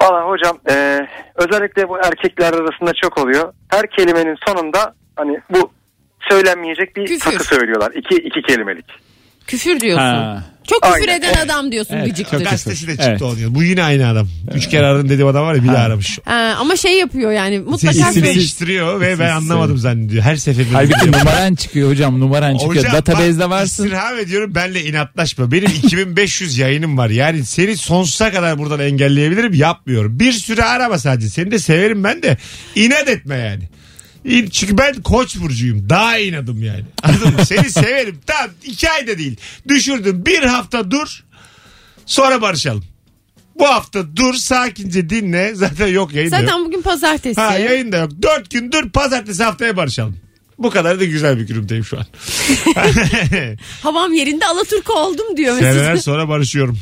[SPEAKER 8] Valla hocam e, özellikle bu erkekler arasında çok oluyor. Her kelimenin sonunda hani bu söylenmeyecek bir
[SPEAKER 4] Küfür.
[SPEAKER 8] takı söylüyorlar. İki, iki kelimelik.
[SPEAKER 4] Küfür diyorsun.
[SPEAKER 5] Ha.
[SPEAKER 4] Çok küfür
[SPEAKER 8] Aynen.
[SPEAKER 4] eden adam diyorsun
[SPEAKER 5] Evet,
[SPEAKER 4] gıcıktır.
[SPEAKER 2] Gazetesi de çıktı
[SPEAKER 5] Evet.
[SPEAKER 2] onun. Bu yine aynı adam. Üç kere aradım dediğim adam var ya bir daha aramış.
[SPEAKER 4] Ha, ama şey yapıyor yani mutlaka
[SPEAKER 2] Sesini- değiştiriyor ve ben anlamadım zannediyor. Her seferinde.
[SPEAKER 5] Halbuki numaran çıkıyor hocam numaran çıkıyor.
[SPEAKER 2] Hocam
[SPEAKER 5] Database'de
[SPEAKER 2] bak,
[SPEAKER 5] varsın.
[SPEAKER 2] istirham ediyorum benle inatlaşma. Benim (laughs) 2500 yayınım var. Yani seni sonsuza kadar buradan engelleyebilirim. Yapmıyorum. Bir süre arama sadece. Seni de severim ben de. İnat etme yani. Çünkü ben koç burcuyum. Daha inadım yani. Anladın mı? Seni (laughs) severim. Tamam iki ayda değil. Düşürdüm. Bir hafta dur. Sonra barışalım. Bu hafta dur sakince dinle. (laughs) Zaten yok yayın da yok.
[SPEAKER 4] Zaten bugün pazartesi.
[SPEAKER 2] Ha yayın da yok. Dört gün dur pazartesi haftaya barışalım. Bu kadar da güzel bir günümdeyim şu an. (laughs)
[SPEAKER 4] Havam yerinde Alaturka oldum diyor.
[SPEAKER 2] Seneler sonra barışıyorum.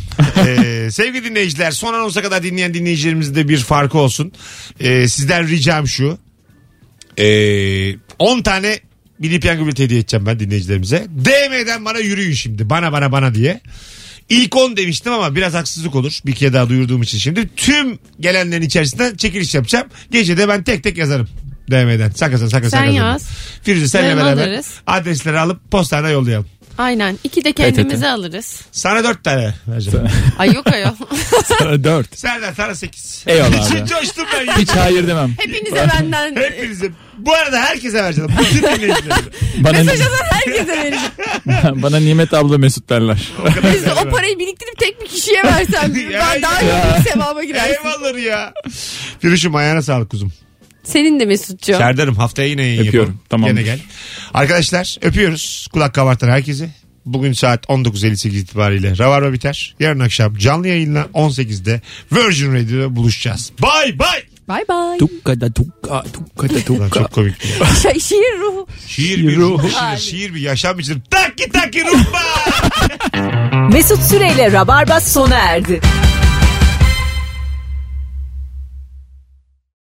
[SPEAKER 2] Ee, sevgili dinleyiciler son anonsa kadar dinleyen dinleyicilerimizin de bir farkı olsun. Ee, sizden ricam şu. Ee, 10 tane Milli Piyango bileti hediye edeceğim ben dinleyicilerimize. DM'den bana yürüyün şimdi. Bana bana bana diye. İlk 10 demiştim ama biraz haksızlık olur. Bir kere daha duyurduğum için şimdi. Tüm gelenlerin içerisinden çekiliş yapacağım. Gece de ben tek tek yazarım. DM'den. Sakın sakın
[SPEAKER 4] Sen
[SPEAKER 2] sakın.
[SPEAKER 4] yaz.
[SPEAKER 2] Firuze senle beraber
[SPEAKER 4] alırız.
[SPEAKER 2] adresleri alıp postane yollayalım.
[SPEAKER 4] Aynen. İki de kendimize alırız.
[SPEAKER 2] Sana 4 tane vereceğim.
[SPEAKER 4] Ay yok ayol. (laughs)
[SPEAKER 5] Dört.
[SPEAKER 2] Serdar sana 8.
[SPEAKER 5] Eyvallah abi.
[SPEAKER 2] Coştum ben.
[SPEAKER 5] Hiç hayır demem.
[SPEAKER 4] Hepinize benden
[SPEAKER 2] Hepinize. Bu arada herkese vereceğim. Bütün dinleyicilerime.
[SPEAKER 5] Bana,
[SPEAKER 4] mesaj atan herkese vereceğim. (laughs)
[SPEAKER 5] bana Nimet abla Mesut derler.
[SPEAKER 4] Biz de o parayı biriktirip tek bir kişiye versem (laughs)
[SPEAKER 2] Ya,
[SPEAKER 4] ben daha
[SPEAKER 2] ya.
[SPEAKER 4] iyi bir sevaba girersin.
[SPEAKER 2] Eyvallah ya. Firuş'um ayağına sağlık kuzum.
[SPEAKER 4] Senin de Mesut'cuğum.
[SPEAKER 2] Serdar'ım haftaya yine yayın
[SPEAKER 5] Öpüyorum,
[SPEAKER 2] yapalım.
[SPEAKER 5] tamamdır.
[SPEAKER 2] Gene gel. Arkadaşlar öpüyoruz. Kulak kabartan herkese. Bugün saat 19.58 itibariyle Ravarva biter. Yarın akşam canlı yayınla 18'de Virgin Radio'da buluşacağız. Bay bay.
[SPEAKER 4] Bay bay.
[SPEAKER 5] Tukkada tukka tukkada
[SPEAKER 2] Ulan
[SPEAKER 5] tukka.
[SPEAKER 2] çok komik. (laughs)
[SPEAKER 4] Şa- şiir ruhu.
[SPEAKER 2] Şiir bir ruh. Şiir, şiir bir yaşam biçim. Taki taki rumba. (laughs)
[SPEAKER 1] Mesut Süreyle Rabarba sona erdi.